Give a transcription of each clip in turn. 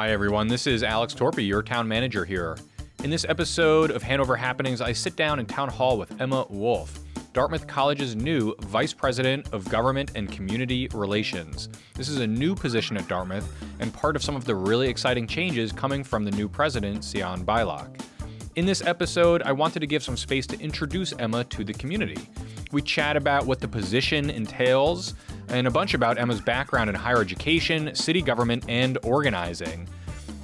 Hi, everyone. This is Alex Torpey, your town manager here. In this episode of Hanover Happenings, I sit down in town hall with Emma Wolfe, Dartmouth College's new Vice President of Government and Community Relations. This is a new position at Dartmouth and part of some of the really exciting changes coming from the new president, Sian Beilock. In this episode, I wanted to give some space to introduce Emma to the community. We chat about what the position entails and a bunch about Emma's background in higher education, city government, and organizing.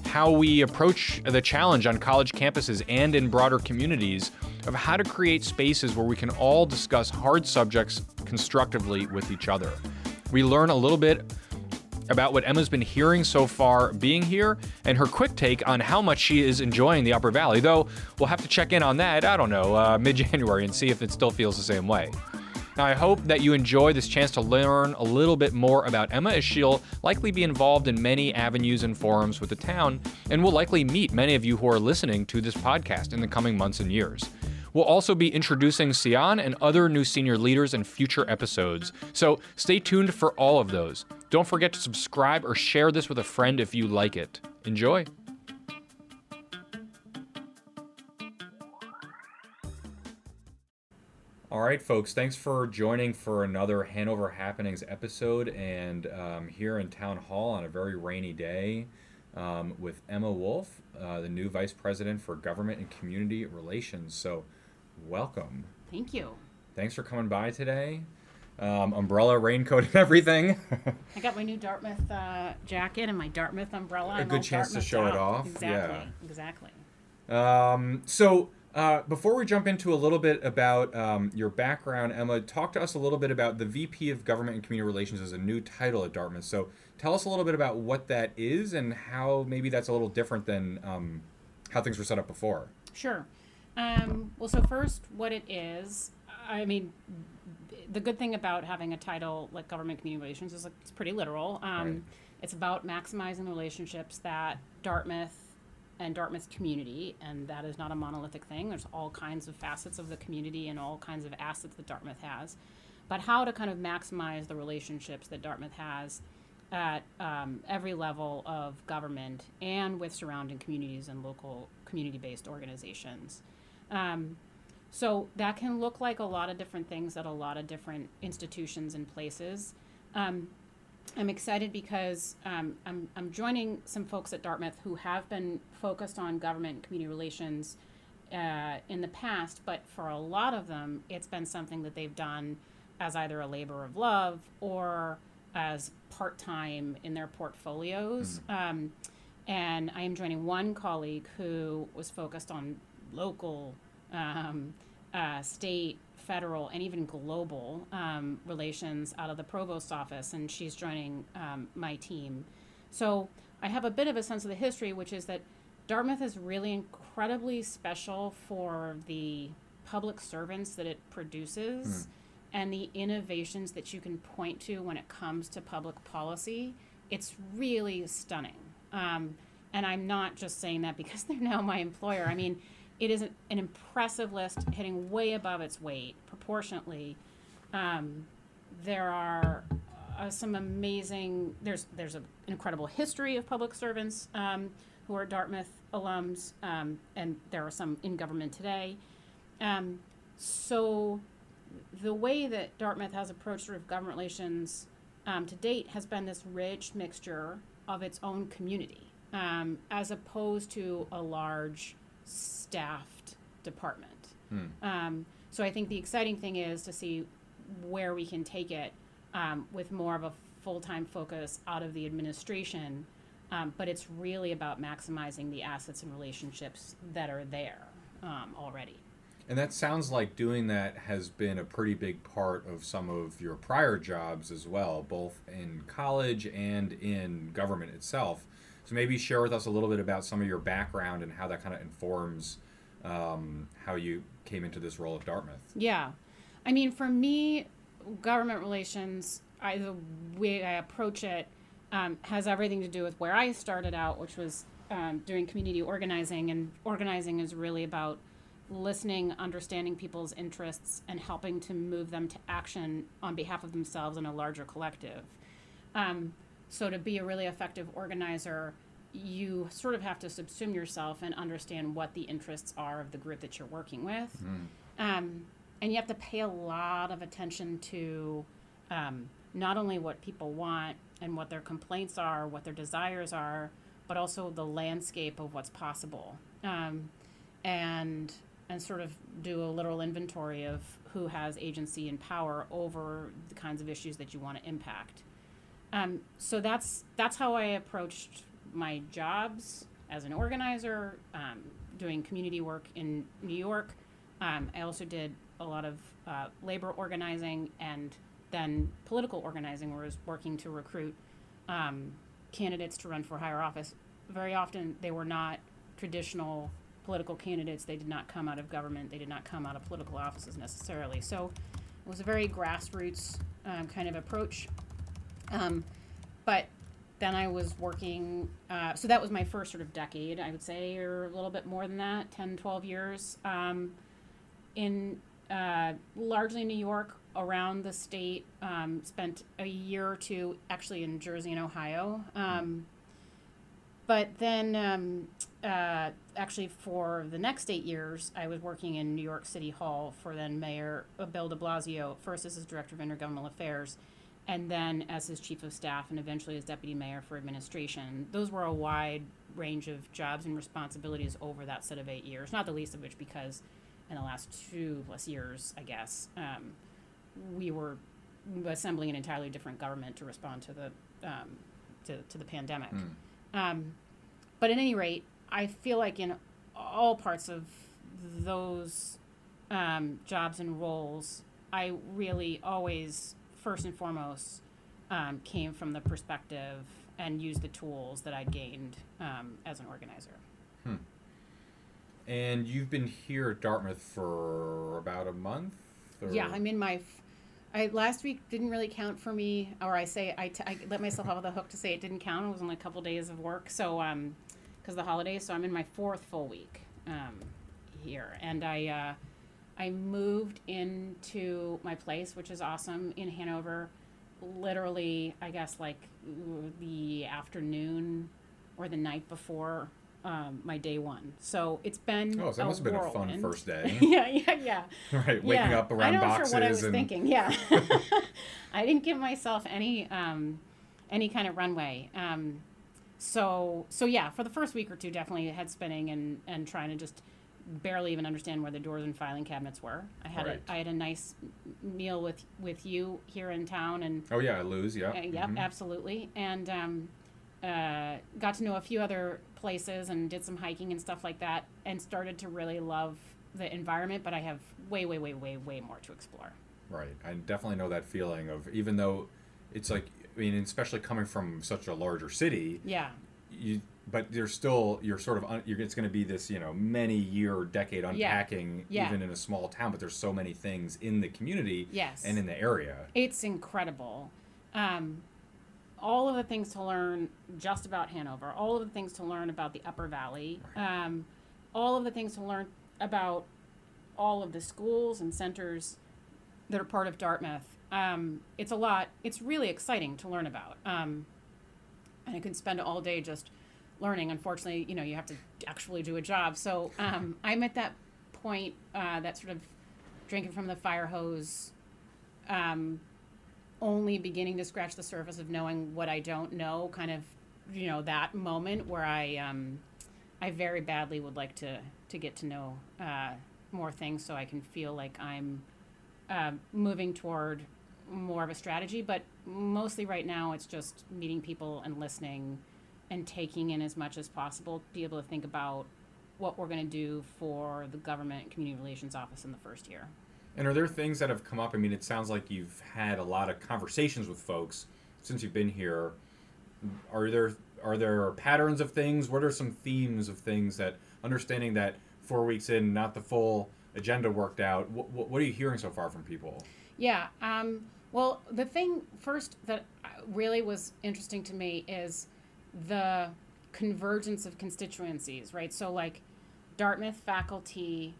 How we approach the challenge on college campuses and in broader communities of how to create spaces where we can all discuss hard subjects constructively with each other. We learn a little bit about what Emma's been hearing so far being here and her quick take on how much she is enjoying the Upper Valley, though we'll have to check in on that, I don't know, uh, mid January and see if it still feels the same way. Now, I hope that you enjoy this chance to learn a little bit more about Emma, as she'll likely be involved in many avenues and forums with the town, and will likely meet many of you who are listening to this podcast in the coming months and years. We'll also be introducing Sian and other new senior leaders in future episodes, so stay tuned for all of those. Don't forget to subscribe or share this with a friend if you like it. Enjoy! All right, folks, thanks for joining for another Hanover Happenings episode. And um, here in Town Hall on a very rainy day um, with Emma Wolfe, uh, the new Vice President for Government and Community Relations. So, welcome. Thank you. Thanks for coming by today. Um, umbrella, raincoat, and everything. I got my new Dartmouth uh, jacket and my Dartmouth umbrella. A good chance to Dartmouthed show it off, Exactly. yeah. Exactly. Um, so, uh, before we jump into a little bit about um, your background, Emma, talk to us a little bit about the VP of Government and Community Relations as a new title at Dartmouth. So, tell us a little bit about what that is and how maybe that's a little different than um, how things were set up before. Sure. Um, well, so first, what it is, I mean, the good thing about having a title like government community relations is like, it's pretty literal. Um, Right. It's about maximizing the relationships that Dartmouth and Dartmouth community, and that is not a monolithic thing. There's all kinds of facets of the community and all kinds of assets that Dartmouth has. But how to kind of maximize the relationships that Dartmouth has at um, every level of government and with surrounding communities and local community based organizations. Um, so that can look like a lot of different things at a lot of different institutions and places. Um, I'm excited because um, I'm, I'm joining some folks at Dartmouth who have been focused on government and community relations uh, in the past, but for a lot of them, it's been something that they've done as either a labor of love or as part time in their portfolios. Um, and I am joining one colleague who was focused on local, um, uh, state, federal, and even global um, relations out of the provost office, and she's joining um, my team. So I have a bit of a sense of the history, which is that Dartmouth is really incredibly special for the public servants that it produces and the innovations that you can point to when it comes to public policy. It's really stunning. Um, and I'm not just saying that because they're now my employer. I mean, it is an, an impressive list hitting way above its weight proportionately. Um, there are uh, some amazing. There's there's a, an incredible history of public servants um, who are Dartmouth alums, um, and there are some in government today. Um, so, the way that Dartmouth has approached sort of government relations um, to date has been this rich mixture of its own community, um, as opposed to a large staffed department. Um, so I think the exciting thing is to see where we can take it um, with more of a full time focus out of the administration. Um, but it's really about maximizing the assets and relationships that are there um, already. And that sounds like doing that has been a pretty big part of some of your prior jobs as well, both in college and in government itself. So maybe share with us a little bit about some of your background and how that kind of informs um, how you came into this role at Dartmouth. Yeah. I mean, for me, government relations, I, the way I approach it um, has everything to do with where I started out, which was um, doing community organizing. And organizing is really about listening, understanding people's interests, and helping to move them to action on behalf of themselves and a larger collective. Um, so, to be a really effective organizer, you sort of have to subsume yourself and understand what the interests are of the group that you're working with. Um, and you have to pay a lot of attention to um, not only what people want and what their complaints are, what their desires are, but also the landscape of what's possible. Um, and and sort of do a literal inventory of who has agency and power over the kinds of issues that you want to impact. Um, so that's that's how I approached my jobs as an organizer, um, doing community work in New York. Um, I also did a lot of uh, labor organizing and then political organizing, where I was working to recruit um, candidates to run for higher office. Very often, they were not traditional political candidates. They did not come out of government. They did not come out of political offices necessarily. So it was a very grassroots um, kind of approach. Um, but then I was working, uh, so that was my first sort of decade, I would say, or a little bit more than that 10, 12 years um, in uh, largely New York, around the state. Um, spent a year or two actually in Jersey and Ohio. Um, but then, um, uh, actually, for the next eight years, I was working in New York City Hall for then Mayor uh, Bill de Blasio, first as his Director of Intergovernmental Affairs, and then as his Chief of Staff, and eventually as Deputy Mayor for Administration. Those were a wide range of jobs and responsibilities over that set of eight years, not the least of which because in the last two plus years, I guess, um, we were assembling an entirely different government to respond to the um, to, to the pandemic. Um, but at any rate, I feel like in all parts of those um, jobs and roles, I really always, first and foremost, um, came from the perspective and used the tools that I'd gained um, as an organizer. And you've been here at Dartmouth for about a month? Or? Yeah, I'm in my. f- I last week didn't really count for me, or I say I, t- I let myself off the hook to say it didn't count. It was only a couple days of work, so um, because of the holidays, so I'm in my fourth full week um, here, and I uh, I moved into my place, which is awesome in Hanover. Literally, I guess like the afternoon or the night before um, my day one. So it's been Oh, so that must have been a fun first day. yeah, yeah, yeah. right, waking Yeah. up around I know boxes sure what I was and thinking. Yeah, I didn't give myself any um, any kind of runway. Um, so so yeah, for the first week or two, definitely head spinning and and trying to just barely even understand where the doors and filing cabinets were. I had Right. a I had a nice meal with with you here in town and Oh yeah, I lose, yeah. uh, yep, mhm. absolutely. And um, uh, got to know a few other places and did some hiking and stuff like that, and started to really love the environment. But I have way, way, way, way, way more to explore. Right. I definitely know that feeling of even though it's like I mean, especially coming from such a larger city, Yeah, you but you're still you're sort of un, you're, it's going to be this you know many year decade unpacking Yeah. even in a small town but there's so many things in the community Yes. and in the area it's incredible. Um, all of the things to learn just about Hanover, all of the things to learn about the Upper Valley, um, all of the things to learn about all of the schools and centers that are part of Dartmouth. Um, it's a lot. It's really exciting to learn about. Um, and I could spend all day just learning. Unfortunately, you know, you have to actually do a job. So um, I'm at that point, uh, that sort of drinking from the fire hose, um, only beginning to scratch the surface of knowing what I don't know. Kind of, you know, that moment where I, um, I very badly would like to to get to know uh, more things so I can feel like I'm uh, moving toward more of a strategy. But mostly right now, it's just meeting people and listening and taking in as much as possible to be able to think about what we're going to do for the government and community relations office in the first year. and are there things that have come up i mean it sounds like you've had a lot of conversations with folks since you've been here are there are there patterns of things what are some themes of things that understanding that four weeks in not the full agenda worked out what, what, are you hearing so far from people Yeah. Um, well, the thing first that really was interesting to me is the convergence of constituencies, right? So, like, Dartmouth faculty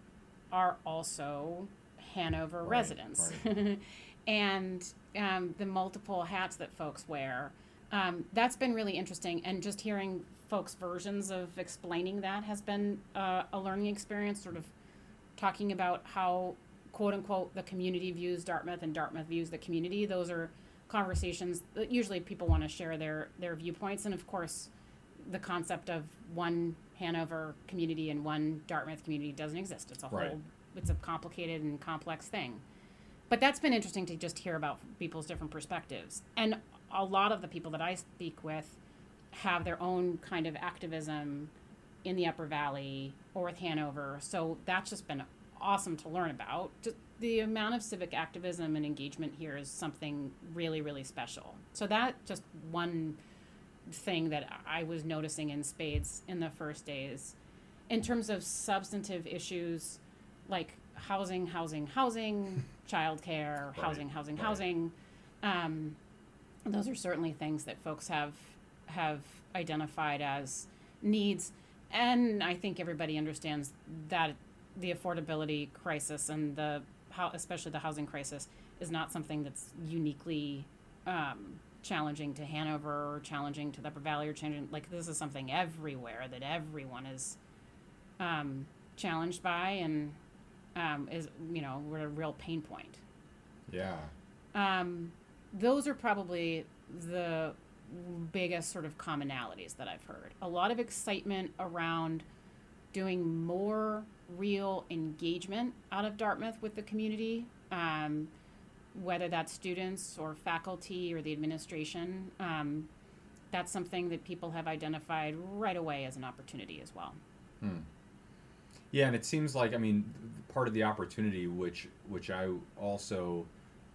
are also Hanover Right, residents, and um, the multiple hats that folks wear. Um, that's been really interesting, and just hearing folks' versions of explaining that has been uh, a learning experience, sort of talking about how quote unquote the community views Dartmouth and Dartmouth views the community. Those are conversations that usually people want to share their their viewpoints, and of course, the concept of one Hanover community and one Dartmouth community doesn't exist. It's a Right. whole it's a complicated and complex thing. But that's been interesting to just hear about people's different perspectives. And a lot of the people that I speak with have their own kind of activism in the Upper Valley or with Hanover. So that's just been awesome to learn about. Just the amount of civic activism and engagement here is something really, really special. So that just one thing that I was noticing in spades in the first days. In terms of substantive issues like housing, housing, housing, childcare, Right, housing, housing, right. housing, um, those are certainly things that folks have have identified as needs, and I think everybody understands that the affordability crisis and the how especially the housing crisis is not something that's uniquely um, challenging to Hanover or challenging to the Upper Valley or changing like this is something everywhere that everyone is um, challenged by and um, is you know we're a real pain point. Yeah. Um, those are probably the biggest sort of commonalities that I've heard. A lot of excitement around doing more real engagement out of Dartmouth with the community, um, whether that's students or faculty or the administration. Um, that's something that people have identified right away as an opportunity as well. Yeah, and it seems like I mean, part of the opportunity, which which I also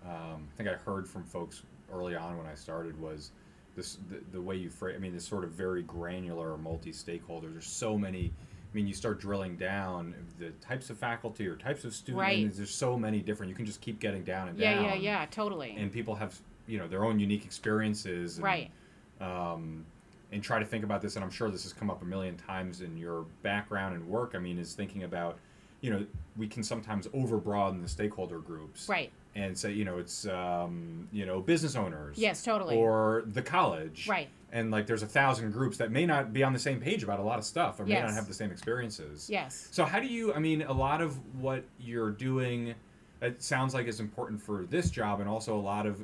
um, I think I heard from folks early on when I started was this the, the way you frame. I mean, this sort of very granular, multi-stakeholders. There's so many. I mean, you start drilling down the types of faculty or types of students. Right. There's so many different. You can just keep getting down and Yeah, down. yeah, yeah, totally. And people have you know their own unique experiences. And, right. um, and try to think about this and i'm sure this has come up a million times in your background and work i mean is thinking about you know we can sometimes overbroaden the stakeholder groups Right. and say you know it's um, you know business owners Yes, totally. or the college Right. And like there's a thousand groups that may not be on the same page about a lot of stuff or may not have the same experiences yes. so how do you? I mean, a lot of what you're doing, it sounds like is important for this job, and also a lot of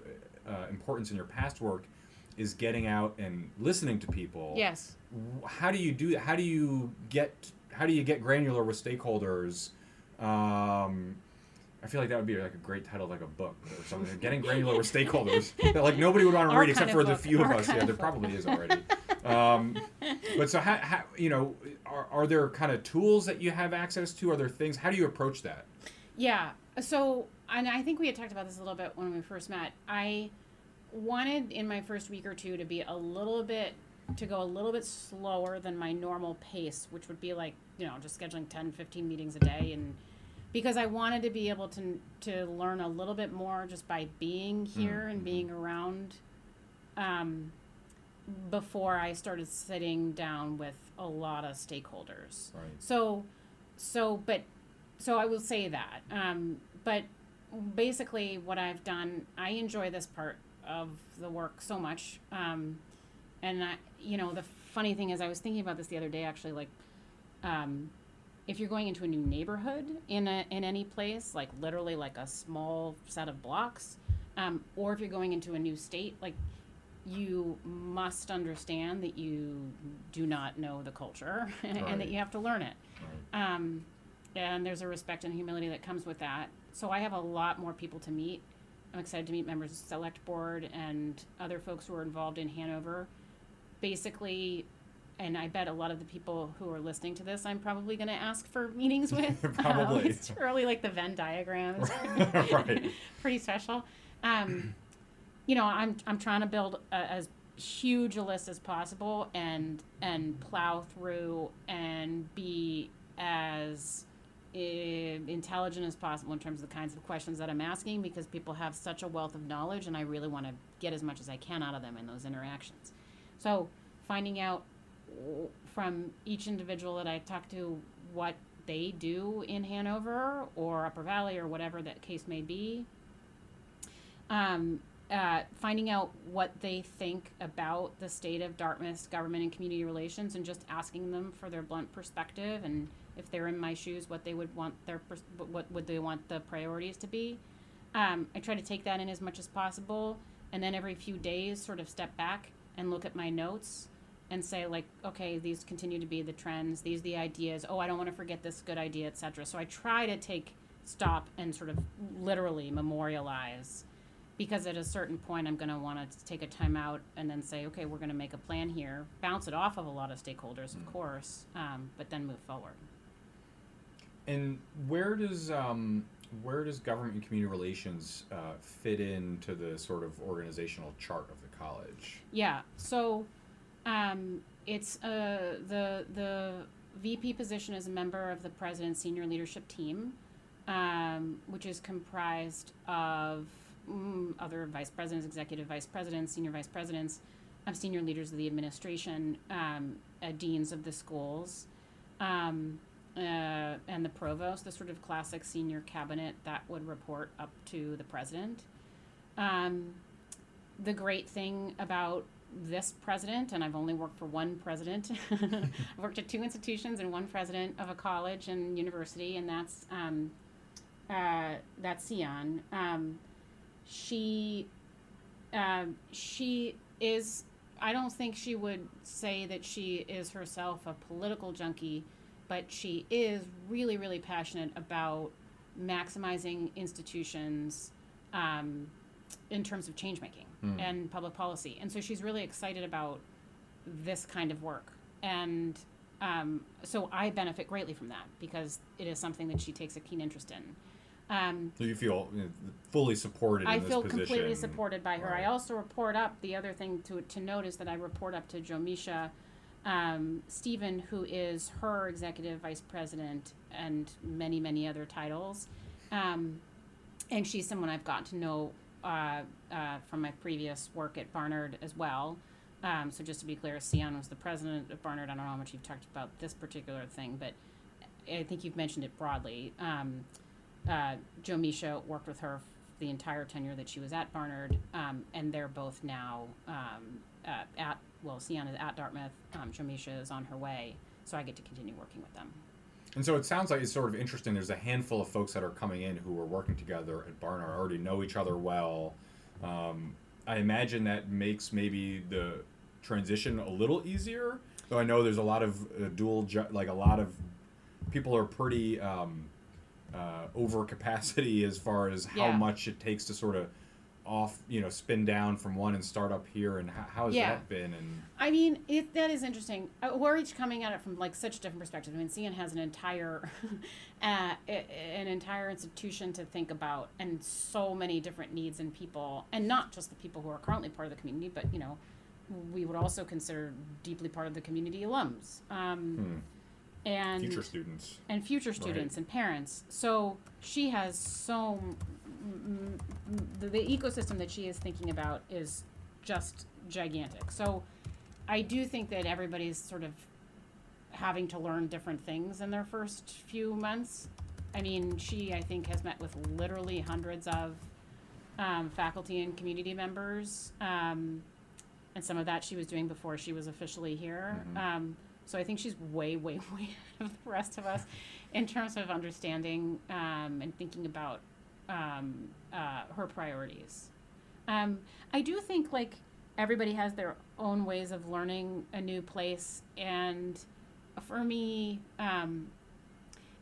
uh, importance in your past work is getting out and listening to people. Yes. How do you do? That? How do you get? How do you get granular with stakeholders? Um, I feel like that would be like a great title, like a book or something. Getting granular with stakeholders that like nobody would want to Our read except for of the book. few of Our us. Yeah, there probably is already. Um, but so how, how you know are, are there kind of tools that you have access to? Are there things? How do you approach that? Yeah. So, and I think we had talked about this a little bit when we first met. I wanted in my first week or two to be a little bit to go a little bit slower than my normal pace, which would be like, you know, just scheduling 10, 15 meetings a day and because I wanted to be able to to learn a little bit more just by being here and being around um, before I started sitting down with a lot of stakeholders. Right. So, so, but, so I will say that. Um, but basically, what I've done, I enjoy this part of the work so much. Um, and I, you know, the funny thing is, I was thinking about this the other day, actually, like, um, if you're going into a new neighborhood in a, in any place, like literally like a small set of blocks, um, or if you're going into a new state, like you must understand that you do not know the culture and Right. that you have to learn it. Right. Um, and there's a respect and humility that comes with that. So I have a lot more people to meet. I'm excited to meet members of Select Board and other folks who are involved in Hanover. Basically, and I bet a lot of the people who are listening to this, I'm probably going to ask for meetings with. Um, Probably. it's really like the Venn diagrams. Right. Pretty special. Um, you know, I'm I'm trying to build a, as huge a list as possible and and plow through and be as uh, intelligent as possible in terms of the kinds of questions that I'm asking because people have such a wealth of knowledge and I really want to get as much as I can out of them in those interactions. So finding out from each individual that I talk to what they do in Hanover or Upper Valley or whatever that case may be. Um, uh, finding out what they think about the state of Dartmouth's government and community relations, and just asking them for their blunt perspective, and if they're in my shoes, what they would want their pers- what would they want the priorities to be. Um, I try to take that in as much as possible, and then every few days, sort of step back and look at my notes and say like, okay, these continue to be the trends. These are the ideas. Oh, I don't want to forget this good idea, etc. So I try to take stop and sort of literally memorialize because at a certain point i'm going to want to take a time out and then say okay we're going to make a plan here bounce it off of a lot of stakeholders of course um, but then move forward And where does um, where does government and community relations uh, fit into the sort of organizational chart of the college? yeah so um, it's uh, the the vp position is a member of the president's senior leadership team um, which is comprised of mm, other vice presidents executive vice presidents senior vice presidents um, senior leaders of the administration um, uh, deans of the schools um, uh, and the provost, the sort of classic senior cabinet that would report up to the president. Um, the great thing about this president, and I've only worked for one president, I've worked at two institutions and one president of a college and university, and that's um, uh, that's. Um, she uh, she is. I don't think she would say that she is herself a political junkie, but she is really, really passionate about maximizing institutions um, in terms of change making Hmm. and public policy. And so she's really excited about this kind of work. And um, so I benefit greatly from that because it is something that she takes a keen interest in. Um, So you feel fully supported I in this feel position. completely supported by her. I also report up. The other thing to to note is that I report up to Jomysha um, Stephen, who is her executive vice president and many many other titles, um, and she's someone I've gotten to know uh, uh, from my previous work at Barnard as well. Um, so just to be clear, Sian was the president of Barnard. I don't know how much you've talked about this particular thing, but I think you've mentioned it broadly. Um, uh, Jomysha worked with her the entire tenure that she was at Barnard, um, and they're both now um, uh, at well, Sian is at Dartmouth. Um, Jomysha is on her way, so I get to continue working with them. And so it sounds like it's sort of interesting. There's a handful of folks that are coming in who are working together at Barnard, already know each other well. Um, I imagine that makes maybe the transition a little easier. Though I know there's a lot of uh, dual, ju- like a lot of people are pretty um, uh, over capacity as far as how Yeah. much it takes to sort of off, you know, spin down from one and start up here. And how, how has Yeah. that been? And I mean, it, that is interesting. Uh, we're each coming at it from like such different perspectives. I mean, Sian has an entire, uh, an entire institution to think about, and so many different needs and people, and not just the people who are currently part of the community, but you know, we would also consider deeply part of the community alums, um, hmm, and future students. and future students and parents. So she has so the, the ecosystem that she is thinking about is just gigantic. So I do think that everybody's sort of having to learn different things in their first few months. I mean, she I think has met with literally hundreds of um, faculty and community members, um, and some of that she was doing before she was officially here. Mhm. Um, so I think she's way, way, way ahead of the rest of us in terms of understanding um, and thinking about um, uh, her priorities. Um, I do think like everybody has their own ways of learning a new place, and for me, um,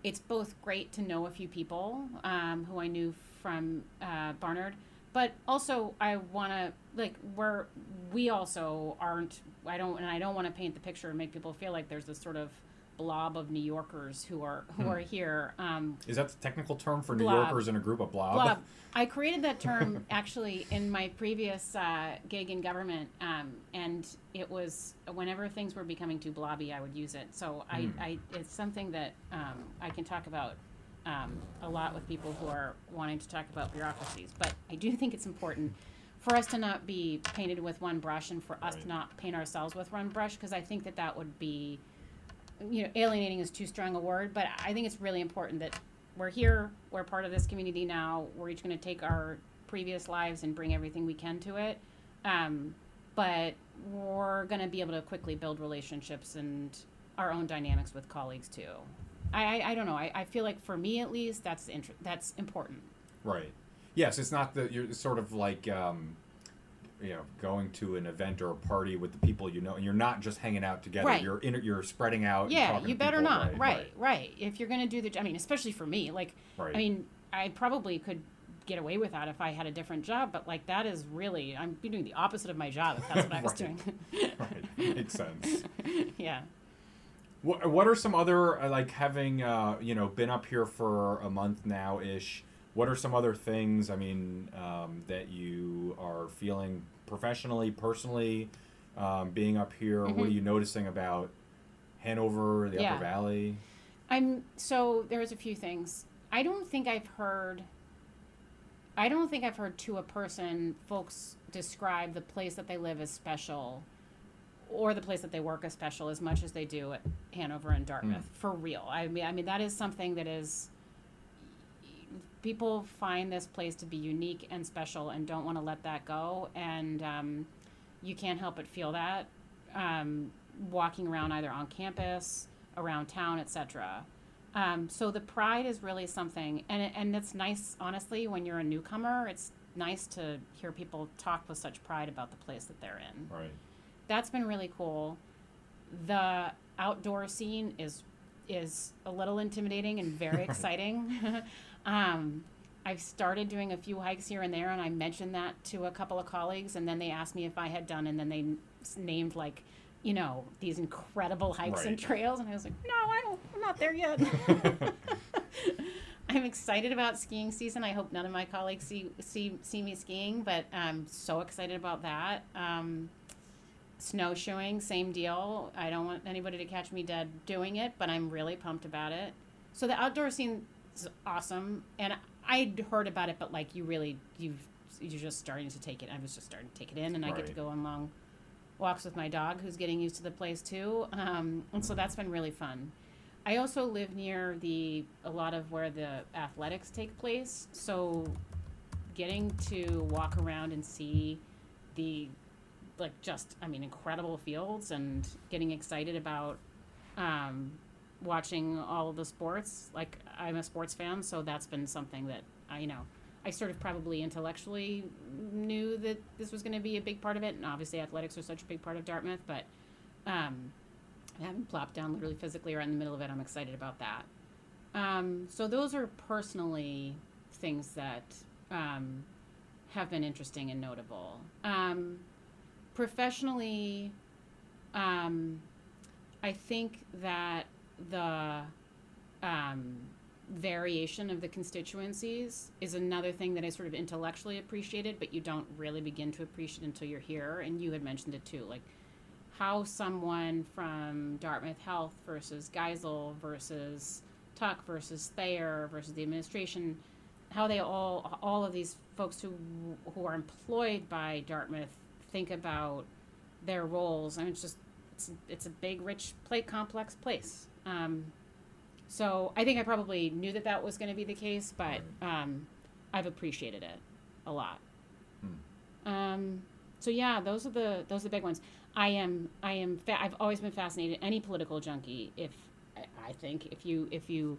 it's both great to know a few people um, who I knew from uh, Barnard, but also I want to like we're we also aren't. I don't and I don't want to paint the picture and make people feel like there's this sort of blob of New Yorkers who are who Hmm. are here. Um, Is that the technical term for New Yorkers in a group of blob? blob. I created that term actually in my previous uh, gig in government, um, and it was whenever things were becoming too blobby, I would use it. So I, Hmm. I it's something that um, I can talk about um, a lot with people who are wanting to talk about bureaucracies. But I do think it's important for us to not be painted with one brush, and for us Right. to not paint ourselves with one brush, because I think that that would be you know, alienating is too strong a word, but I think it's really important that we're here, we're part of this community now, we're each gonna take our previous lives and bring everything we can to it. Um, but we're going to be able to quickly build relationships and our own dynamics with colleagues too. I, I, I don't know. I, I feel like for me at least, that's inter- that's important. Right. Yes, it's not that you're sort of like um, you know going to an event or a party with the people you know, and you're not just hanging out together. Right. You're in, you're spreading out. Yeah, you better people. not. Right, right, If you're going to do the, I mean, especially for me, like, Right. I mean, I probably could get away with that if I had a different job, but like that is really, I'm doing the opposite of my job if that's what I was doing. right. Makes sense. yeah. What, what are some other uh, like having uh, you know been up here for a month now ish? What are some other things? I mean um, that you are feeling professionally, personally, um, being up here. What are you noticing about Hanover, the Mm-hmm. Yeah. Upper Valley? I'm so there's a few things. I don't think I've heard I don't think I've heard to a person folks describe the place that they live as special or the place that they work as special as much as they do at Hanover and Dartmouth for real. I mean I mean that is something that is people find this place to be unique and special and don't want to let that go and um, you can't help but feel that um, walking around either on campus around town etc um, so the pride is really something and, and it's nice honestly when you're a newcomer it's nice to hear people talk with such pride about the place that they're in Right. that's been really cool. The outdoor scene is is a little intimidating and very exciting. um, I've started doing a few hikes here and there, and I mentioned that to a couple of colleagues, and then they asked me if I had done, and then they named like, you know, these incredible hikes and trails, and I was like, no, I don't, I'm not there yet. I'm excited about skiing season. I hope none of my colleagues see see see me skiing, but I'm so excited about that. Um, snowshoeing, same deal. I don't want anybody to catch me dead doing it, but I'm really pumped about it. So the outdoor scene is awesome, and I'd heard about it, but like you really you you're just starting to take it. I was just starting to take it in, and I get to go on long walks with my dog, who's getting used to the place too. Um, and so that's been really fun. I also live near the a lot of where the athletics take place, so getting to walk around and see the like just I mean incredible fields and getting excited about um, watching all of the sports. Like I'm a sports fan, so that's been something that I you know I sort of probably intellectually knew that this was going to be a big part of it, and obviously athletics are such a big part of Dartmouth, but um, having plopped down literally physically right in the middle of it, I'm excited about that. Um, so those are personally things that um, have been interesting and notable. Um, professionally, um, I think that the um, variation of the constituencies is another thing that I sort of intellectually appreciated, but you don't really begin to appreciate until you're here. And you had mentioned it too, like how someone from Dartmouth Health versus Geisel versus Tuck versus Thayer versus the administration, how they all all of these folks who who are employed by Dartmouth think about their roles. I mean, it's just it's it's a big, rich, plate complex place. Um, so I think I probably knew that that was going to be the case, but um, I've appreciated it a lot. Um, so yeah, those are the those are the big ones. I am I am fa- I've always been fascinated. Any political junkie, if I- think if you if you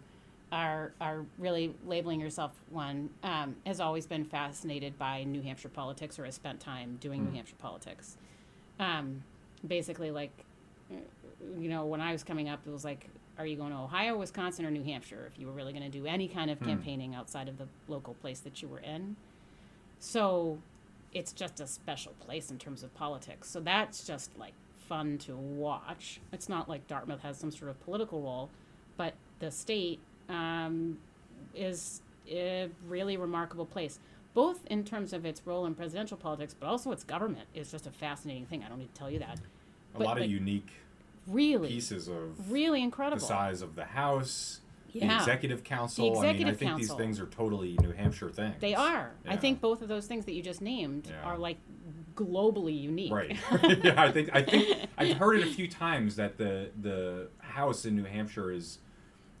are are really labeling yourself one, um, has always been fascinated by New Hampshire politics or has spent time doing New Hampshire politics. Um, basically, like you know, when I was coming up, it was like, are you going to Ohio, Wisconsin, or New Hampshire if you were really going to do any kind of campaigning outside of the local place that you were in? So it's just a special place in terms of politics. So that's just like fun to watch. It's not like Dartmouth has some sort of political role, but the state um, is a really remarkable place, both in terms of its role in presidential politics, but also its government is just a fascinating thing. I don't need to tell you that. A But, lot like, of unique Really, pieces of really the incredible. size of the House, the executive council. The I mean, I think council. these things are totally New Hampshire things. They are. I think both of those things that you just named Yeah. are like globally unique. Right. yeah, I think I think I've heard it a few times that the the House in New Hampshire is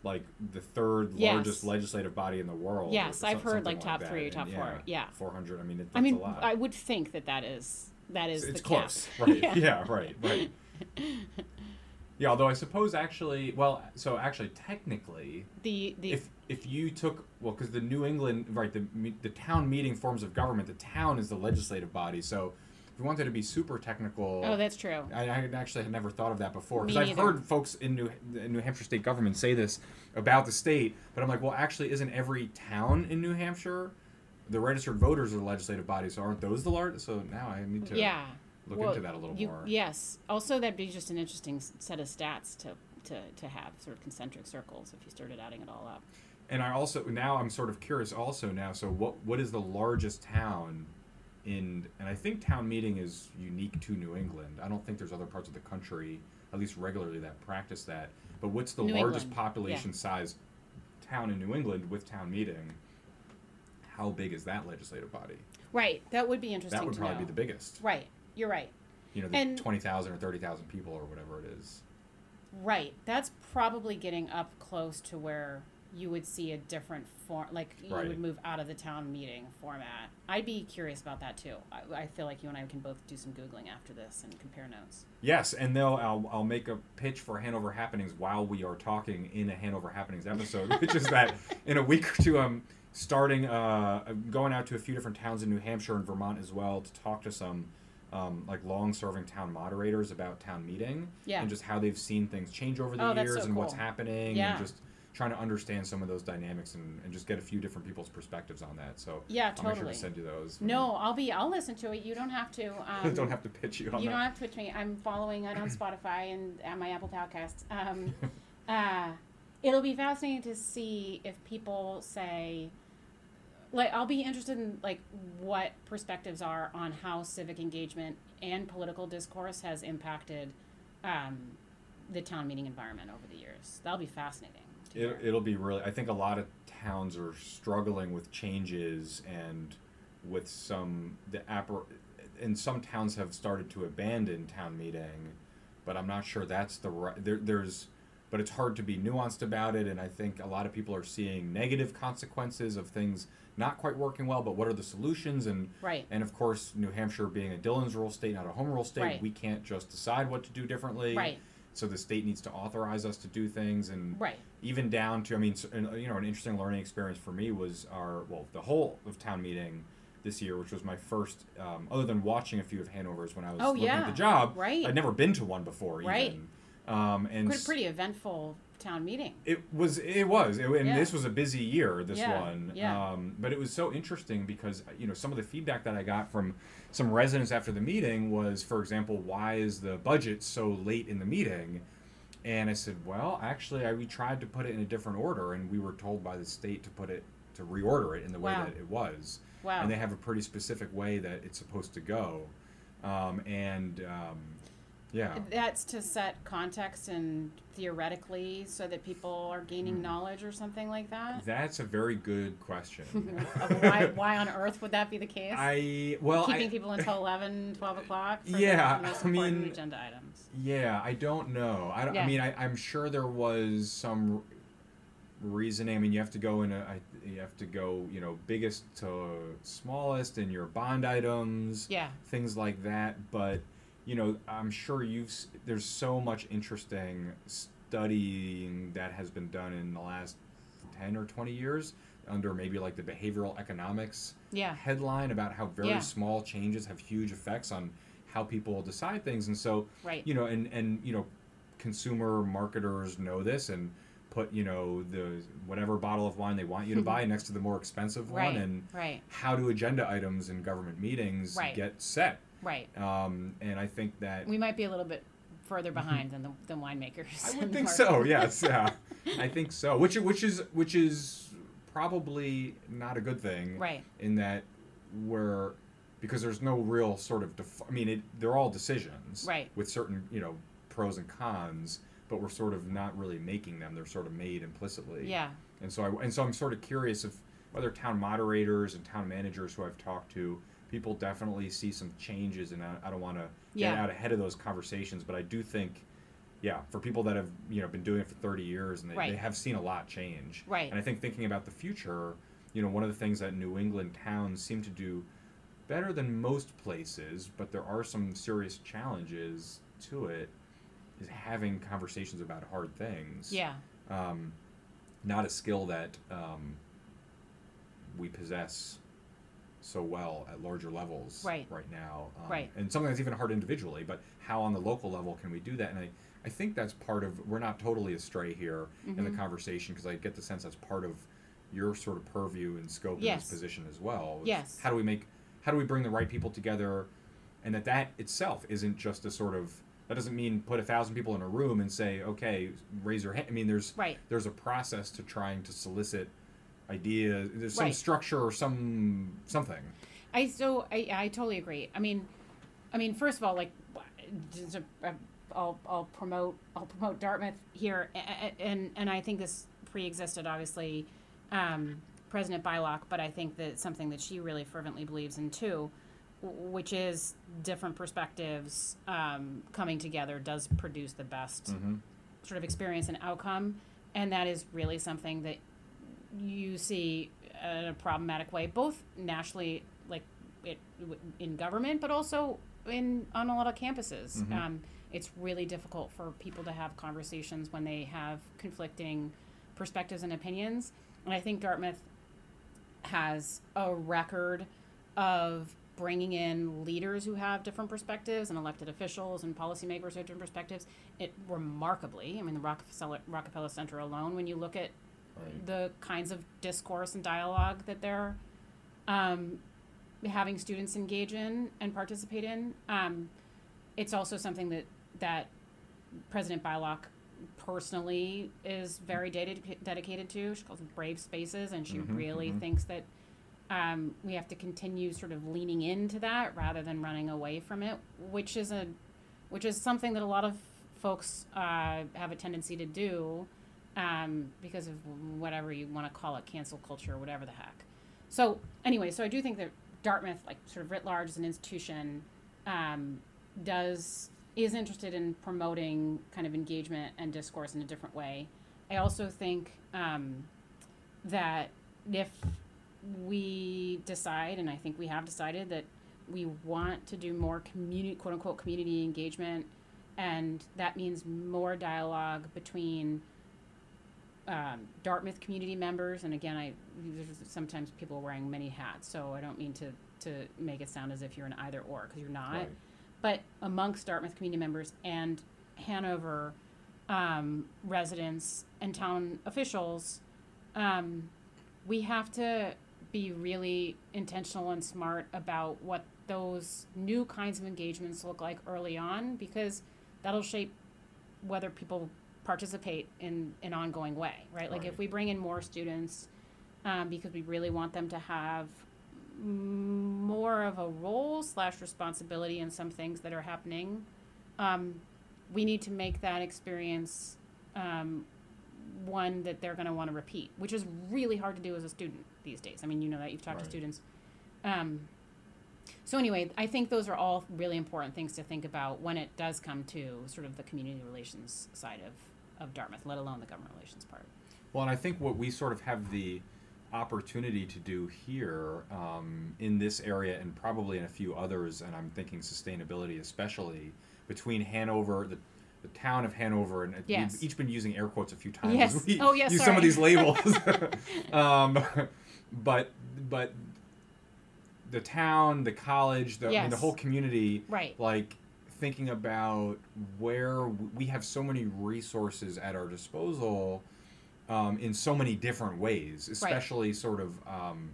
like the third Yes. largest legislative body in the world. Yes, I've heard, like, top that. three, And top four, yeah. four hundred. I mean, it, I mean, a lot. I would think that that is that is it's the close, right? Yeah. yeah. right, right. Yeah, although I suppose actually, well, so actually, technically, The the if if you took well, because the New England, right, the the town meeting forms of government, the town is the legislative body. So, if we wanted to be super technical, oh, that's true. I, I actually had never thought of that before because I've heard folks in New in New Hampshire state government say this about the state, but I'm like, well, actually, isn't every town in New Hampshire the registered voters are the legislative body? So aren't those the largest? So now I need to yeah. Look Well, into that a little you, more. Yes. Also, that'd be just an interesting set of stats to, to, to have, sort of concentric circles, if you started adding it all up. And I also now I'm sort of curious also now. So what what is the largest town in? And I think town meeting is unique to New England. I don't think there's other parts of the country, at least regularly, that practice that. But what's the New largest England, population size town in New England with town meeting? How big is that legislative body? Right. That would be interesting That would probably know. be the biggest. Right. You're right. You know, the And- twenty thousand or thirty thousand people or whatever it is. Right. That's probably getting up close to where you would see a different form, like you Right. would move out of the town meeting format. I'd be curious about that too. I, I feel like you and I can both do some Googling after this and compare notes. Yes, and they'll I'll, I'll make a pitch for Hanover Happenings while we are talking in a Hanover Happenings episode, which is that in a week or two I'm starting uh, going out to a few different towns in New Hampshire and Vermont as well to talk to some um, like long-serving town moderators about town meeting Yeah. and just how they've seen things change over the Oh, years so and what's happening Yeah. and just trying to understand some of those dynamics and, and just get a few different people's perspectives on that. So Yeah, I'll make sure totally. to send you those. No, I'll be. I'll listen to it. You don't have to. Um, don't have to pitch you on You that. don't have to pitch me. I'm following it on Spotify and at my Apple Podcasts. Um, uh, it'll be fascinating to see if people say, like, I'll be interested in like what perspectives are on how civic engagement and political discourse has impacted um, the town meeting environment over the years. That'll be fascinating. It, it'll be really. I think a lot of towns are struggling with changes and with some the appar- and some towns have started to abandon town meeting, but I'm not sure that's the right. There, there's, but it's hard to be nuanced about it, and I think a lot of people are seeing negative consequences of things not quite working well. But what are the solutions? And Right. and of course, New Hampshire being a Dillon's rule state, not a home rule state, Right. we can't just decide what to do differently. Right. So the state needs to authorize us to do things, and Right. even down to I mean, and, uh, you know, an interesting learning experience for me was our well, the whole of town meeting this year, which was my first, um, other than watching a few of Hanover's when I was Oh, looking at yeah. the job. Right. I'd never been to one before, Right. even. Um, and s- pretty eventful town meeting. it was it was it, and Yeah. this was a busy year this Yeah, one yeah. um, but it was so interesting because you know some of the feedback that i got from some residents after the meeting was for example why is the budget so late in the meeting and i said well actually I, we tried to put it in a different order and we were told by the state to put it to reorder it in the Wow. way that it was Wow. and they have a pretty specific way that it's supposed to go um, and um, yeah That's to set context and theoretically so that people are gaining Hmm. knowledge or something like that. that's a very good question why, why on earth would that be the case? i well Keeping I, people until 11, 12 o'clock Yeah, the most I mean- agenda items. Yeah, I don't know. I, don't, Yeah. I mean, I, I'm sure there was some reasoning. I mean, you have to go in a, I, you have to go, you know, biggest to smallest in your bond items, Yeah. things like that. But, you know, I'm sure you've, there's so much interesting studying that has been done in the last 10 or 20 years under maybe like the behavioral economics Yeah. headline about how very Yeah. small changes have huge effects on how people decide things and so Right. you know and and you know consumer marketers know this and put you know the whatever bottle of wine they want you to buy next to the more expensive Right. one and Right. how do agenda items in government meetings get set Right. um, and i think that We might be a little bit further behind than the than winemakers. I would think so. Yes, yeah, I think so. Which which is which is probably not a good thing, Right. In that we're because there's no real sort of def- I mean, it, they're all decisions, Right. With certain you know pros and cons, but we're sort of not really making them. They're sort of made implicitly. Yeah. And so I and so I'm sort of curious if other town moderators and town managers who I've talked to, people definitely see some changes, and I, I don't want to get out ahead of those conversations, but I do think yeah, for people that have you know been doing it for 30 years and they, Right. they have seen a lot change. Right. And I think thinking about the future, you know, one of the things that New England towns seem to do better than most places, but there are some serious challenges to it, is having conversations about hard things. Yeah. Um, not a skill that um, we possess so well at larger levels Right. right now. Um, Right. And something that's even hard individually, but how on the local level can we do that? And I, I think that's part of, we're not totally astray here in Mm-hmm. the conversation because I get the sense that's part of your sort of purview and scope in this position as well. Yes. How do we make, how do we bring the right people together and that that itself isn't just a sort of, that doesn't mean put a thousand people in a room and say, okay, raise your hand. I mean, there's, Right. there's a process to trying to solicit ideas. There's some Right. structure or some something. I so I, I totally agree. I mean, I mean, first of all, like, just a, a, I'll I'll promote I'll promote Dartmouth here, a- a- and and I think this pre-existed obviously, um, President Beilock, but I think that something that she really fervently believes in too, w- which is different perspectives um, coming together does produce the best sort of experience and outcome, and that is really something that you see in a problematic way, both nationally, like it in government, but also in on a lot of campuses. Um, it's really difficult for people to have conversations when they have conflicting perspectives and opinions, and I think Dartmouth has a record of bringing in leaders who have different perspectives and elected officials and policymakers who have different perspectives. It remarkably, I mean, the Rockefeller, Rockefeller Center alone, when you look at the kinds of discourse and dialogue that they're um, having students engage in and participate in, um, it's also something that that President Beilock personally is very dedicated dedicated to. She calls them brave spaces, and she really thinks that um, we have to continue sort of leaning into that rather than running away from it, which is a which is something that a lot of folks uh, have a tendency to do um, because of whatever you want to call it, cancel culture or whatever the heck. So anyway, so I do think that Dartmouth, like sort of writ large as an institution, um, does is interested in promoting kind of engagement and discourse in a different way. I also think um, that if we decide, and I think we have decided that we want to do more community, quote unquote, community engagement, and that means more dialogue between um, Dartmouth community members. And again, I there's sometimes people are wearing many hats, so I don't mean to to make it sound as if you're an either or because you're not Right. but amongst Dartmouth community members and Hanover um, residents and town officials, um, we have to be really intentional and smart about what those new kinds of engagements look like early on because that'll shape whether people participate in an ongoing way, right? Like if we bring in more students um, because we really want them to have more of a role slash responsibility in some things that are happening, um, we need to make that experience um, one that they're going to want to repeat, which is really hard to do as a student these days. I mean, you know that you've talked to students. Um, so anyway, I think those are all really important things to think about when it does come to sort of the community relations side of, of Dartmouth, let alone the government relations part. Well, and I think what we sort of have the opportunity to do here um, in this area and probably in a few others, and I'm thinking sustainability especially, between Hanover, the, the town of Hanover, and Yes. we've each been using air quotes a few times. Yes. We Oh, yeah, use some of these labels. um, but but the town, the college, the, I mean, the whole community, Right. like thinking about where we have so many resources at our disposal um, in so many different ways, especially sort of. Um,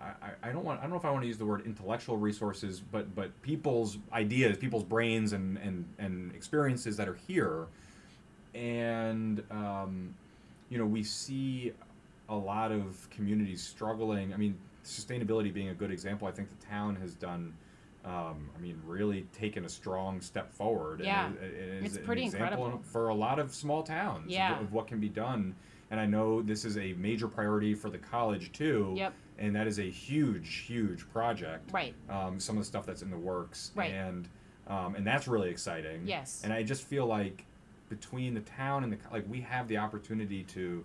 I, I- I don't want. I don't know if I want to use the word intellectual resources, but but people's ideas, people's brains, and and and experiences that are here, and um, you know we see a lot of communities struggling. I mean, sustainability being a good example. I think the town has done. Um, I mean, really taken a strong step forward. and Yeah. it- it is It's an pretty example incredible. for a lot of small towns of Yeah. what- of what can be done. And I know this is a major priority for the college too. Yep. And that is a huge, huge project. Right. Um, some of the stuff that's in the works. Right. And um, and that's really exciting. Yes. And I just feel like between the town and the like we have the opportunity to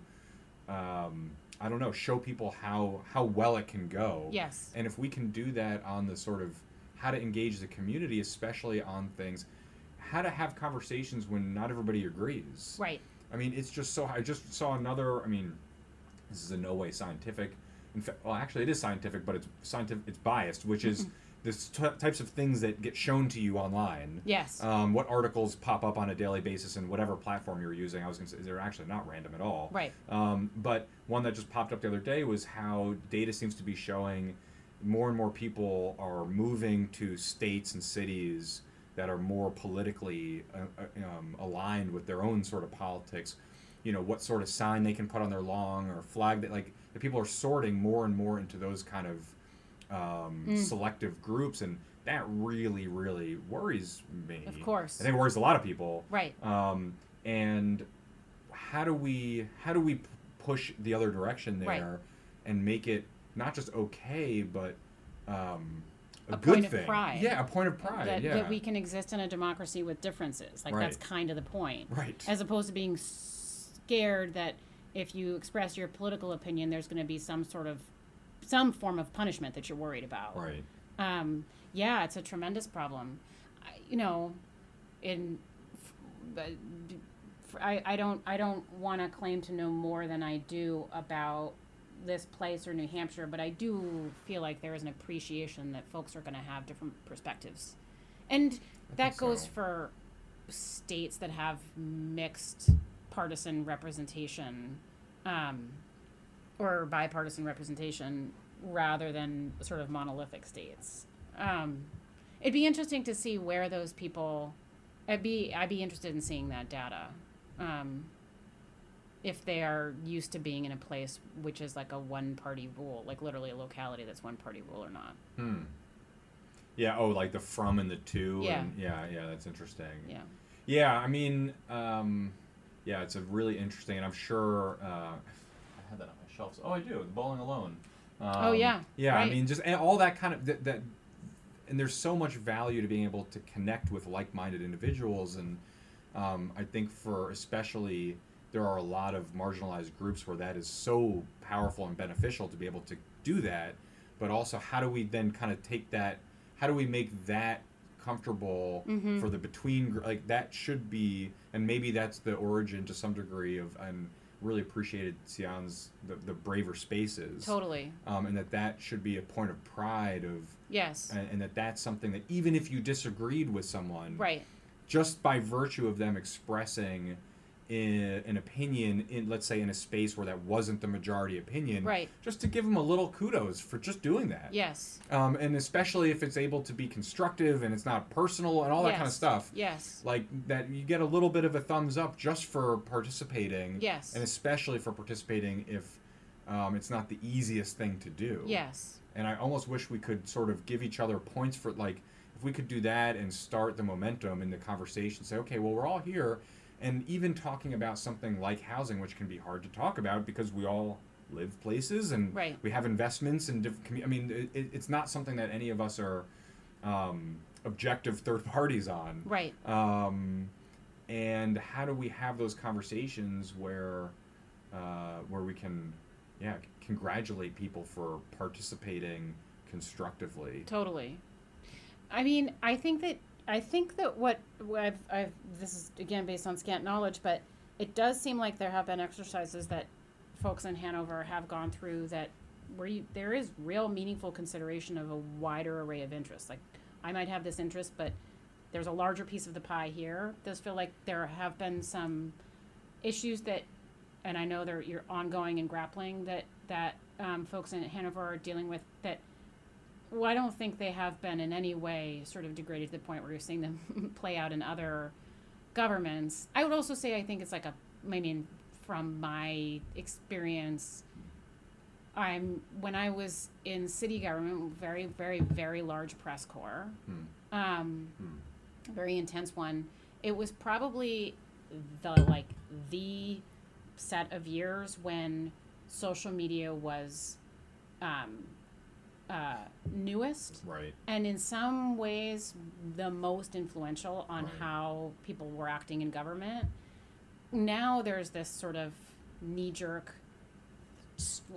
um, I don't know show people how how well it can go. Yes. And if we can do that on the sort of how to engage the community, especially on things, how to have conversations when not everybody agrees. Right. I mean, it's just so. I just saw another. I mean, this is in no way scientific. In fact, well, actually, it is scientific, but it's scientific. It's biased, which is the t- types of things that get shown to you online. Yes. Um, what articles pop up on a daily basis and whatever platform you're using. I was going to say they're actually not random at all. Right. Um, but one that just popped up the other day was how data seems to be showing more and more people are moving to states and cities that are more politically uh, uh, um, aligned with their own sort of politics. You know, what sort of sign they can put on their lawn or flag that, like, the people are sorting more and more into those kind of um, Mm. selective groups, and that really, really worries me. Of course. I think it worries a lot of people. Right. Um, and how do we how do we p- push the other direction there Right. and make it not just okay, but um, a, A good point of thing? pride. Yeah, a point of pride. that, yeah. that we can exist in a democracy with differences. Like that's kind of the point. Right. As opposed to being scared that if you express your political opinion, there's going to be some sort of some form of punishment that you're worried about. right. Um, yeah, it's a tremendous problem. I, you know, in but I, I don't I don't want to claim to know more than I do about this place or New Hampshire, but I do feel like there is an appreciation that folks are going to have different perspectives, and that goes so. for states that have mixed partisan representation. Um, or bipartisan representation rather than sort of monolithic states. Um, it'd be interesting to see where those people. I'd be I'd be interested in seeing that data. Um, if they are used to being in a place which is like a one party rule, like literally a locality that's one party rule or not. Hmm. Yeah. Oh, like the from and the to. Yeah. And yeah. Yeah. That's interesting. Yeah. Yeah, I mean, um, yeah, it's a really interesting, and I'm sure uh, I had that on my shelves. Oh, I do. The Bowling Alone. Um, Oh, yeah, Yeah, I mean, just and all that kind of that, that, and there's so much value to being able to connect with like-minded individuals, and um, I think for especially there are a lot of marginalized groups where that is so powerful and beneficial to be able to do that, but also how do we then kind of take that? How do we make that comfortable Mhm. for the between like that should be and maybe that's the origin to some degree of and really appreciated Sian's the, the braver spaces Totally. um, and that that should be a point of pride of Yes. and, and that that's something that even if you disagreed with someone right. just by virtue of them expressing in, an opinion in let's say in a space where that wasn't the majority opinion Right. just to give them a little kudos for just doing that Yes. um, and especially if it's able to be constructive and it's not personal and all that kind of stuff Yes. like that you get a little bit of a thumbs up just for participating Yes. and especially for participating if um, it's not the easiest thing to do Yes. and i almost wish we could sort of give each other points for like if we could do that and start the momentum in the conversation say okay well we're all here and even talking about something like housing which can be hard to talk about because we all live places and Right. we have investments in different commu- i mean it, it- it's not something that any of us are um, objective third parties on Right. um, and how do we have those conversations where uh, where we can yeah congratulate people for participating constructively Totally. I mean, I think that I think that what I've, I've this is again based on scant knowledge, but it does seem like there have been exercises that folks in Hanover have gone through that where you, there is real meaningful consideration of a wider array of interests. Like I might have this interest, but there's a larger piece of the pie here. Does feel like there have been some issues that, and I know they're you're ongoing and grappling that that um, folks in Hanover are dealing with that well, I don't think they have been in any way sort of degraded to the point where you're seeing them play out in other governments. I would also say I think it's like a, I mean, from my experience, I'm when I was in city government, very, very, very large press corps, Hmm. um, Hmm. very intense one. It was probably the like the set of years when social media was um, uh, newest right and in some ways the most influential on Right. how people were acting in government now there's this sort of knee jerk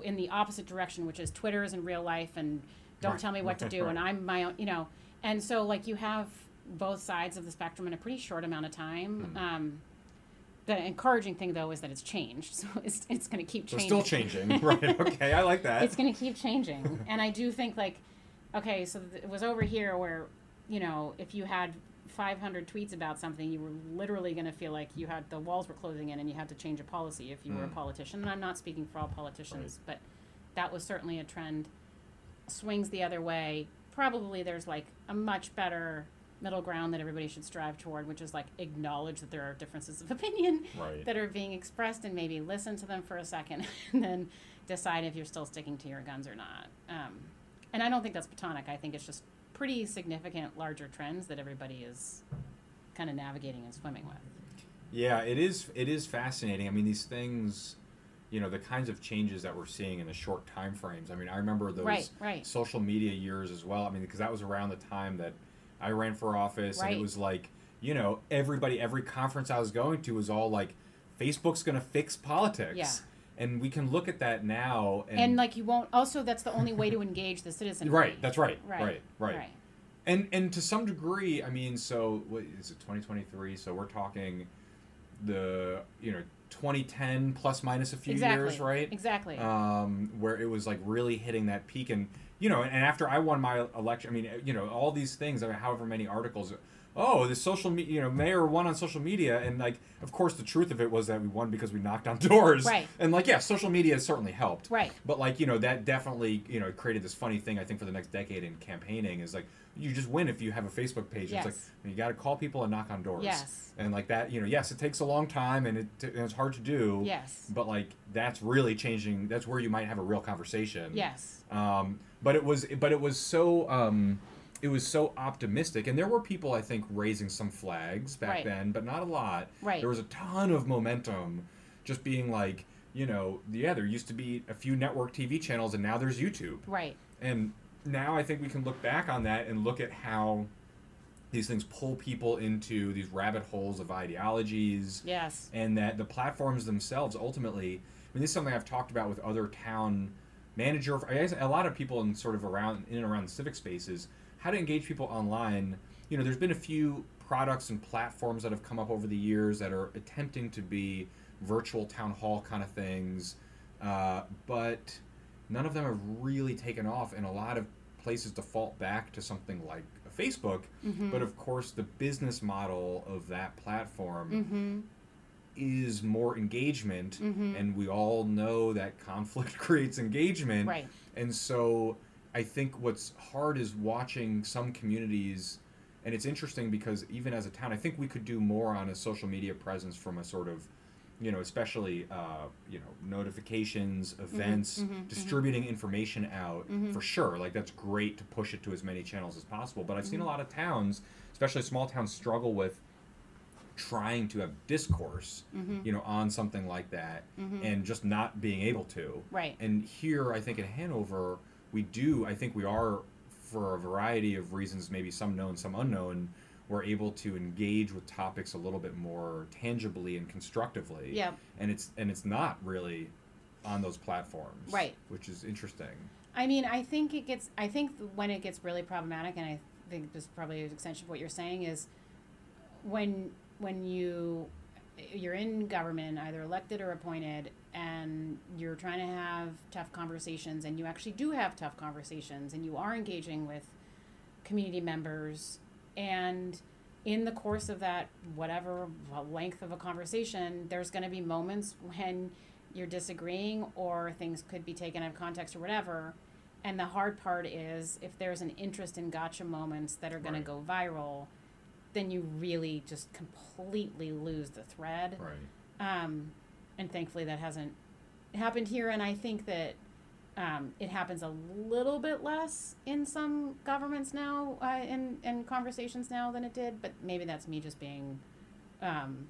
in the opposite direction, which is Twitter is in real life and don't Right, tell me what to right, do, and. I'm my own, you know. And so, like, you have both sides of the spectrum in a pretty short amount of time. Hmm. Um, the encouraging thing, though, is that it's changed, so it's, it's going to keep changing. still changing, right? Okay, I like that. It's going to keep changing, and I do think like, okay, so it was over here where, you know, if you had 500 tweets about something, you were literally going to feel like you had the walls were closing in, and you had to change a policy if you were a Mm. politician. And I'm not speaking for all politicians, but that was certainly a trend. Swings the other way. Probably there's like a much better middle ground that everybody should strive toward, which is like acknowledge that there are differences of opinion right. that are being expressed and maybe listen to them for a second and then decide if you're still sticking to your guns or not. Um, and I don't think that's platonic. I think it's just pretty significant larger trends that everybody is kind of navigating and swimming with. Yeah, it is. It is fascinating. I mean, these things, you know, the kinds of changes that we're seeing in the short time frames. I mean, I remember those Right, right. social media years as well. I mean, because that was around the time that I ran for office, and it was like, you know, everybody, every conference I was going to was all like, Facebook's going to fix politics. Yeah. And we can look at that now, and, And, like you won't. Also, that's the only way to engage the citizenry. right, that's right, right, right, right, right. And and to some degree, I mean, so what is it? Twenty twenty three. So we're talking the you know 2010 plus minus a few Exactly. years, right? Exactly. um, where it was like really hitting that peak and you know and after i won my election i mean you know all these things I mean, however many articles oh the social media you know mayor won on social media and like of course the truth of it was that we won because we knocked on doors Right. and like yeah social media has certainly helped Right. but like you know that definitely you know created this funny thing i think for the next decade in campaigning is like you just win if you have a facebook page it's like Yes. you got to call people and knock on doors Yes. and like that you know yes it takes a long time and, it, and it's hard to do yes. but like that's really changing that's where you might have a real conversation Yes. um, but it was but it was so um, it was so optimistic and there were people i think raising some flags back Right. then but not a lot Right. there was a ton of momentum just being like you know yeah there used to be a few network tv channels and now there's youtube Right. and now I think we can look back on that and look at how these things pull people into these rabbit holes of ideologies Yes. and that the platforms themselves ultimately I mean this is something I've talked about with other town manager I guess a lot of people in sort of around in and around the civic spaces how to engage people online you know there's been a few products and platforms that have come up over the years that are attempting to be virtual town hall kind of things uh, but none of them have really taken off and a lot of places default back to something like Facebook Mm-hmm. but of course the business model of that platform Mm-hmm. Is more engagement Mhm. and we all know that conflict creates engagement Right. and so i think what's hard is watching some communities and it's interesting because even as a town i think we could do more on a social media presence from a sort of you know especially uh, you know notifications events mhm, distributing information out Mhm. for sure like that's great to push it to as many channels as possible but i've seen a Mhm. lot of towns especially small towns struggle with trying to have discourse Mm-hmm. you know on something like that Mhm. and just not being able to Right. and here i think in hanover we do i think we are for a variety of reasons maybe some known some unknown we're able to engage with topics a little bit more tangibly and constructively Yeah. and it's and it's not really on those platforms Right. which is interesting I mean, I think it gets. I think when it gets really problematic, and I think this is probably an extension of what you're saying is when when you you're in government, either elected or appointed, and you're trying to have tough conversations, and you actually do have tough conversations, and you are engaging with community members, and in the course of that whatever length of a conversation, there's going to be moments when you're disagreeing or things could be taken out of context or whatever. And the hard part is if there's an interest in gotcha moments that are going Right. to go viral, then you really just completely lose the thread. right Um, and thankfully that hasn't happened here. And I think that um, it happens a little bit less in some governments now, uh, in, in conversations now than it did. But maybe that's me just being um,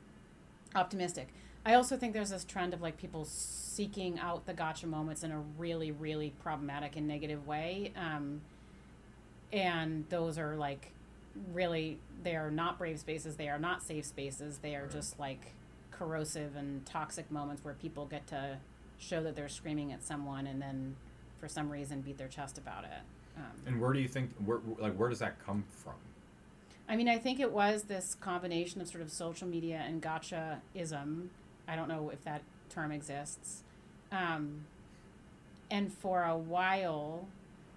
optimistic. I also think there's this trend of like people seeking out the gotcha moments in a really, really problematic and negative way. Um, and those are like really, they are not brave spaces. They are not safe spaces. They are Right. just like corrosive and toxic moments where people get to show that they're screaming at someone and then for some reason beat their chest about it. Um, And where do you think where like where does that come from? I mean, I think it was this combination of sort of social media and gotcha ism. I don't know if that term exists. Um, and for a while,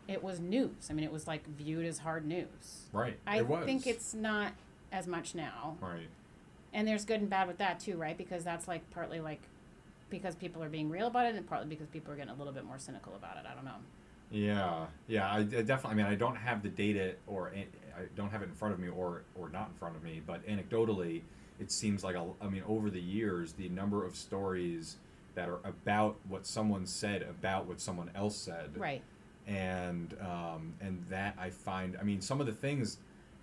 it was news. I mean, it was like viewed as hard news. Right. I it think it's not as much now. right. And there's good and bad with that too, right? Because that's like partly like because people are being real about it and partly because people are getting a little bit more cynical about it. I don't know. Yeah, yeah. I, I definitely. I mean, I don't have the data, or I don't have it in front of me, or or not in front of me. But anecdotally, it seems like a, I mean, over the years, the number of stories that are about what someone said about what someone else said, Right. And um, and that I find. I mean, some of the things,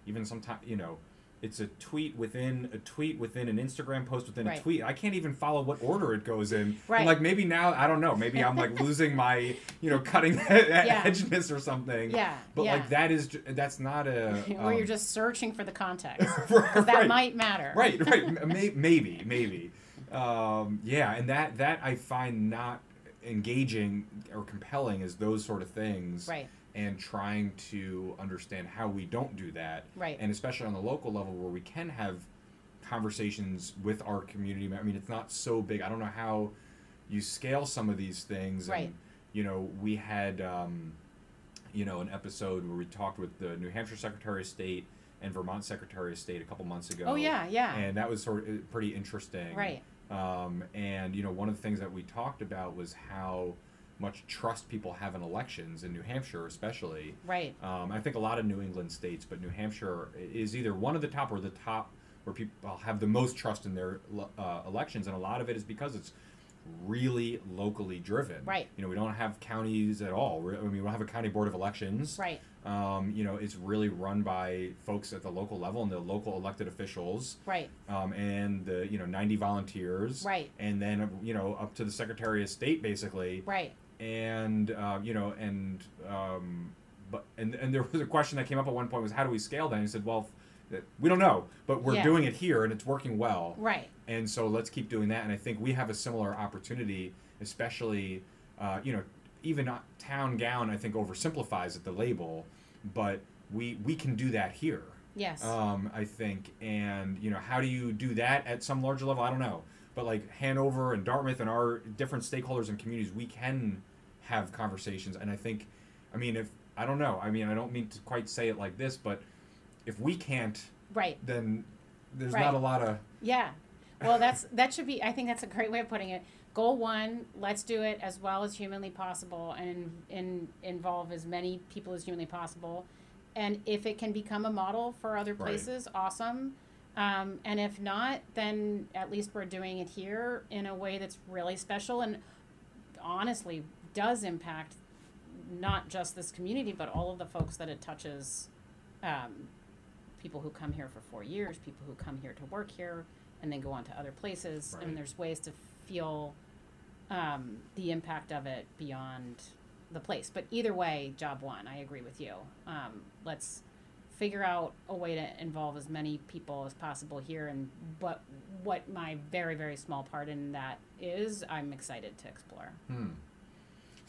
even sometimes, you know. It's a tweet within a tweet within an Instagram post within Right. a tweet. I can't even follow what order it goes in. Right. And like maybe now I don't know. Maybe I'm like losing my you know cutting edgeness or something. Yeah, But yeah. like that is that's not a or you're um, just searching for the context. right, that might matter. right right M- maybe maybe um, yeah and that that I find not engaging or compelling as those sort of things Right. and trying to understand how we don't do that Right. and especially on the local level where we can have conversations with our community i mean it's not so big i don't know how you scale some of these things Right. and you know we had um, you know an episode where we talked with the new hampshire secretary of state and vermont secretary of state a couple months ago Oh yeah, yeah. and that was sort of pretty interesting Right. Um, and you know one of the things that we talked about was how much trust people have in elections in new hampshire especially right. um, I think a lot of New England states, but New Hampshire is either one of the top or the top where people have the most trust in their uh, elections, and a lot of it is because it's really locally driven. Right. You know, we don't have counties at all. I mean, we don't have a county board of elections. Right. Um, you know, it's really run by folks at the local level and the local elected officials, Right. um, and the you know 90 volunteers. Right. And then you know up to the Secretary of State, basically Right. and uh, you know and um, but and and there was a question that came up at one point was how do we scale that and he said well we don't know but we're Yeah. doing it here and it's working well Right. and so let's keep doing that and i think we have a similar opportunity especially uh, you know even town gown i think oversimplifies it the label but we we can do that here Yes. um, I think. And you know, how do you do that at some larger level? I don't know. But like Hanover and Dartmouth and our different stakeholders and communities, we can have conversations. And I think, I mean, if I don't know, I mean, I don't mean to quite say it like this, but if we can't, right. then there's Right. not a lot of Yeah. Well, that's that should be. I think that's a great way of putting it. Goal one: Let's do it as well as humanly possible, and in, involve as many people as humanly possible. And if it can become a model for other Right. places, awesome. Um, and if not, then at least we're doing it here in a way that's really special and honestly does impact not just this community, but all of the folks that it touches. Um, people who come here for four years, people who come here to work here, and then go on to other places. Right. And there's ways to feel um, the impact of it beyond the place. But either way, job one, I agree with you. Um, let's figure out a way to involve as many people as possible here, and but what my very very small part in that is, I'm excited to explore. Hmm.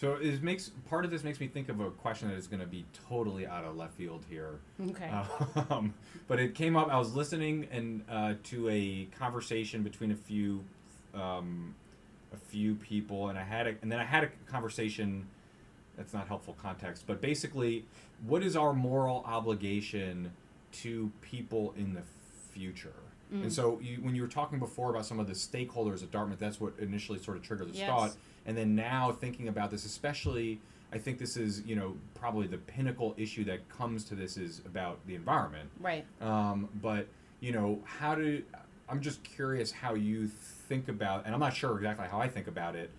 So it makes part of this makes me think of a question that is going to be totally out of left field here. Okay. Um, but it came up. I was listening and uh, to a conversation between a few, um, a few people, and I had a, and then I had a conversation. That's not helpful context, but basically, what is our moral obligation to people in the future? Mm. And so, you, when you were talking before about some of the stakeholders at Dartmouth, that's what initially sort of triggered this Yes. thought. And then now thinking about this, especially, I think this is you know probably the pinnacle issue that comes to this is about the environment. right. Um, but you know, how do I'm just curious how you think about, and I'm not sure exactly how I think about it,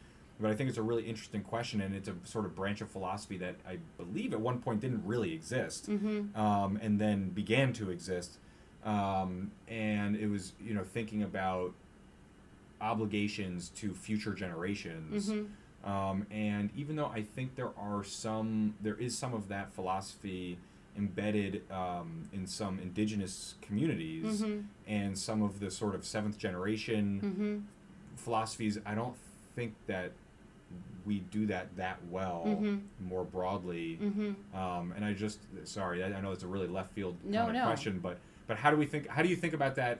but I think it's a really interesting question, and it's a sort of branch of philosophy that I believe at one point didn't really exist, Mm-hmm. um, and then began to exist. Um, and it was you know thinking about obligations to future generations. Mm-hmm. Um, and even though I think there are some, there is some of that philosophy embedded um, in some indigenous communities Mm-hmm. and some of the sort of seventh generation Mm-hmm. philosophies. I don't think that we do that that well Mhm. more broadly. Mm-hmm. Um, and I just sorry, I, I know it's a really left field No, kind of no. question, but but how do we think? How do you think about that?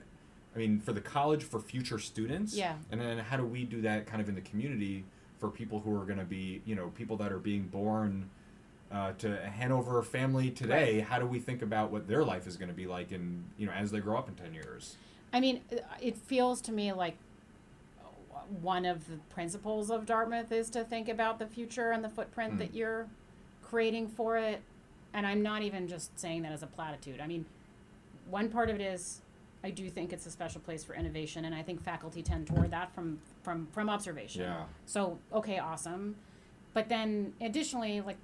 I mean, for the college for future students, Yeah. and then how do we do that kind of in the community for people who are going to be, you know, people that are being born uh, to a Hanover family today? How do we think about what their life is going to be like, in you know, as they grow up in ten years? I mean, it feels to me like one of the principles of Dartmouth is to think about the future and the footprint Mm. that you're creating for it. And I'm not even just saying that as a platitude. I mean, one part of it is I do think it's a special place for innovation, and I think faculty tend toward that from from from observation. Yeah. So okay, awesome. But then additionally, like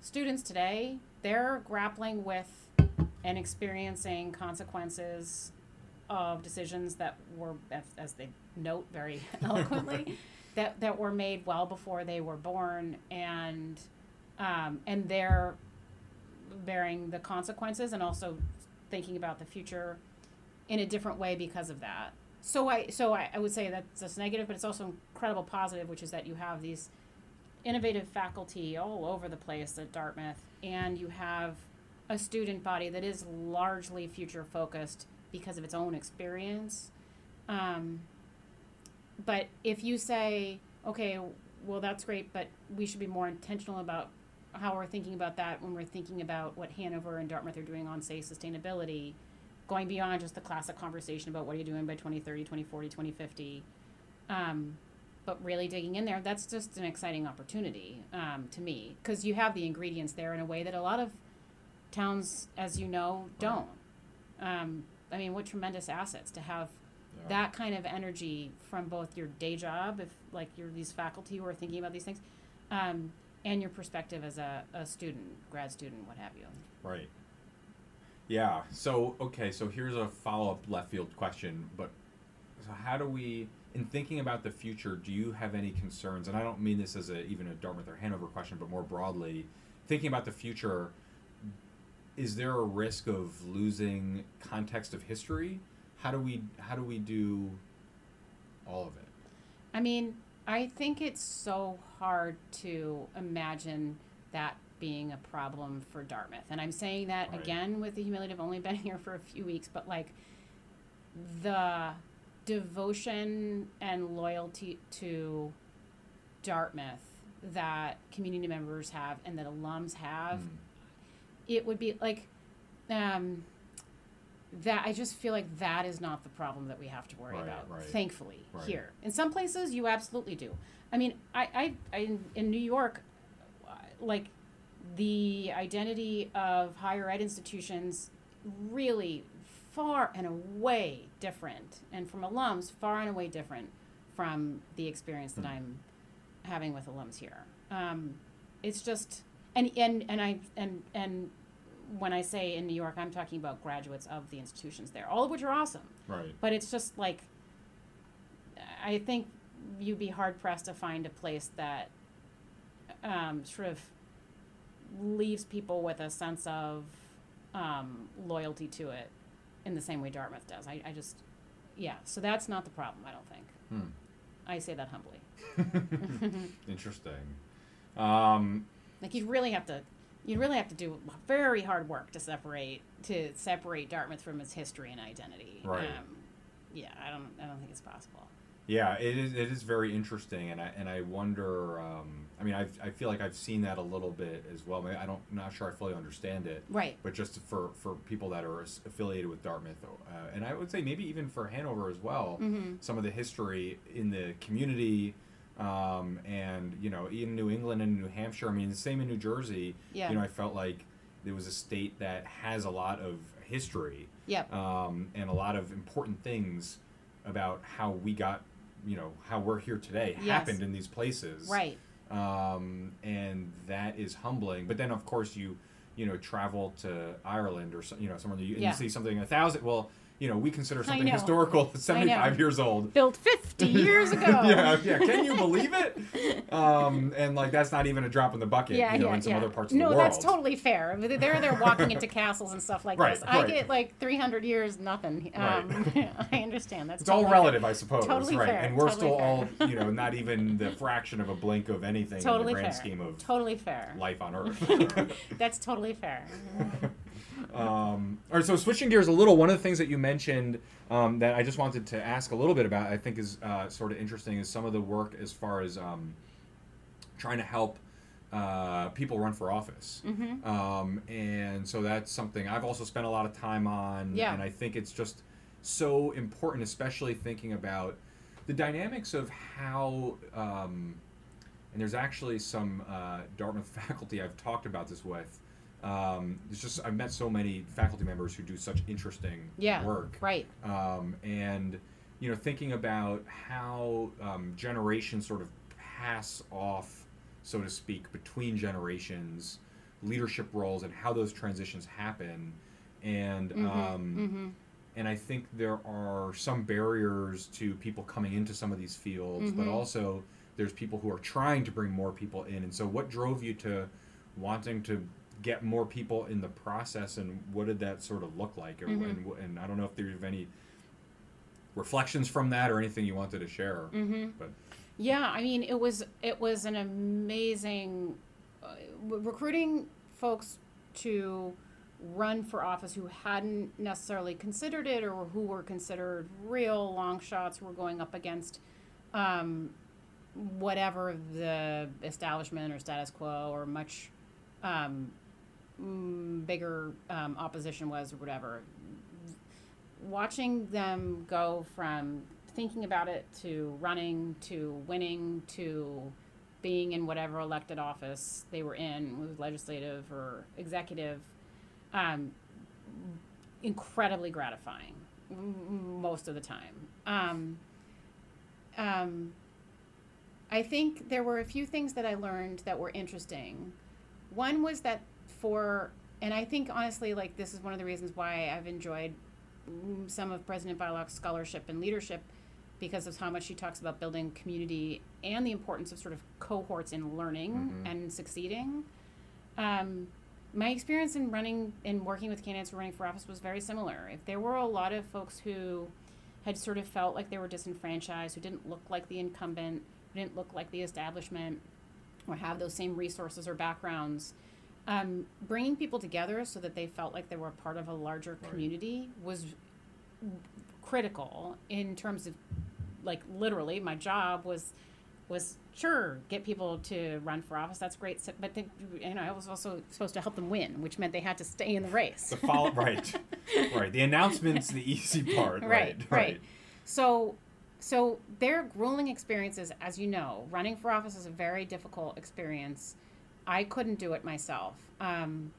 students today, they're grappling with and experiencing consequences of decisions that were, as, as they note very eloquently, that, that were made well before they were born, and um, and they're bearing the consequences and also thinking about the future in a different way because of that. So I so I, I would say that's that's negative, but it's also incredible positive, which is that you have these innovative faculty all over the place at Dartmouth, and you have a student body that is largely future focused because of its own experience. Um, but if you say, okay, well, that's great, but we should be more intentional about how we're thinking about that when we're thinking about what Hanover and Dartmouth are doing on, say, sustainability, going beyond just the classic conversation about what are you doing by 2030, 2040, 2050. Um, but really digging in there, that's just an exciting opportunity um, to me because you have the ingredients there in a way that a lot of towns, as you know, don't. Um, I mean, what tremendous assets to have Yeah. that kind of energy from both your day job, if like you're these faculty who are thinking about these things, um, and your perspective as a, a student, grad student, what have you. Right. Yeah. So okay. So here's a follow up left field question. But so how do we, in thinking about the future, do you have any concerns? And I don't mean this as a even a Dartmouth or Hanover question, but more broadly, thinking about the future. Is there a risk of losing context of history? How do we how do we do all of it? I mean, I think it's so hard to imagine that being a problem for Dartmouth. And I'm saying that Right. again with the humility of only been here for a few weeks, but like the devotion and loyalty to Dartmouth that community members have and that alums have, Mm. it would be like um, that. I just feel like that is not the problem that we have to worry Right, about. right. Thankfully, Right. here in some places you absolutely do. I mean, I, I, I in, New York, uh, like the identity of higher ed institutions really far and away different, and from alums far and away different from the experience that Hmm. I'm having with alums here. Um, it's just and and and I and and when I say in New York, I'm talking about graduates of the institutions there, all of which are awesome. Right. But it's just like I think you'd be hard pressed to find a place that um, sort of leaves people with a sense of um, loyalty to it in the same way Dartmouth does. I, I just, yeah. So that's not the problem. I don't think. Hmm. I say that humbly. Interesting. Um, Like you really have to, you really have to do very hard work to separate to separate Dartmouth from its history and identity. Right. Um, yeah, I don't, I don't think it's possible. Yeah, it is. It is very interesting, and I and I wonder. Um, I mean, I I feel like I've seen that a little bit as well. I don't, not sure I fully understand it, Right. but just for for people that are affiliated with Dartmouth, uh, and I would say maybe even for Hanover as well, Mm-hmm. some of the history in the community, um, and you know, in New England and New Hampshire. I mean, the same in New Jersey. Yeah. You know, I felt like it was a state that has a lot of history Yep. um, and a lot of important things about how we got, you know, how we're here today Yes. happened in these places. Right. Um, and that is humbling. But then, of course, you, you know, travel to Ireland or you know somewhere you, and Yeah. you see something a thousand. Well, you know we consider something historical 75 years old. Built 50 years ago. yeah, yeah. Can you believe it? Um, and like that's not even a drop in the bucket. Yeah, you know, yeah, in some yeah. other parts of no, the world. that's totally fair. They're they're walking into castles and stuff like Right, this. I right. get like 300 years, nothing. Um, I understand. That's It's all totally relative, I suppose. Totally right. fair, And we're totally still fair. all, you know, not even the fraction of a blink of anything Totally in the grand fair. scheme of Totally fair. life on Earth. That's totally fair. Um, all right, so switching gears a little, one of the things that you mentioned um, that I just wanted to ask a little bit about, I think is uh, sort of interesting, is some of the work as far as um, trying to help uh, people run for office. Mm-hmm. Um, and so that's something I've also spent a lot of time on, Yeah. and I think it's just so important, especially thinking about the dynamics of how. Um, and there's actually some uh, Dartmouth faculty I've talked about this with. Um, it's just I've met so many faculty members who do such interesting Yeah. work, Right. um, and you know thinking about how um, generations sort of pass off, so to speak, between generations, leadership roles, and how those transitions happen, and Mm-hmm. um, mm-hmm. and I think there are some barriers to people coming into some of these fields, but Mhm. also there's people who are trying to bring more people in. And so, what drove you to wanting to get more people in the process, and what did that sort of look like? Or, Mhm. and, and I don't know if there's any reflections from that or anything you wanted to share. Mm-hmm. But Yeah, I mean, it was it was an amazing uh, recruiting folks to run for office who hadn't necessarily considered it or who were considered real long shots who were going up against um, whatever the establishment or status quo or much um, mm, bigger um, opposition was or whatever watching them go from thinking about it to running to winning to being in whatever elected office they were in, was legislative or executive, um, incredibly gratifying most of the time. Um, um, I think there were a few things that I learned that were interesting. One was that for, and I think honestly, like this is one of the reasons why I've enjoyed some of President Beilock's scholarship and leadership because of how much she talks about building community and the importance of sort of cohorts in learning Mhm. and succeeding. Um, my experience in running and working with candidates who were running for office was very similar. If there were a lot of folks who had sort of felt like they were disenfranchised, who didn't look like the incumbent, who didn't look like the establishment, or have those same resources or backgrounds, um, bringing people together so that they felt like they were part of a larger Right. community was critical in terms of like literally my job was was sure get people to run for office that's great but then you know i was also supposed to help them win which meant they had to stay in the race the follow, right, right. The announcement's the easy part. right, Right, right. So, so their grueling experiences, as you know, running for office is a very difficult experience. I couldn't do it myself. Um,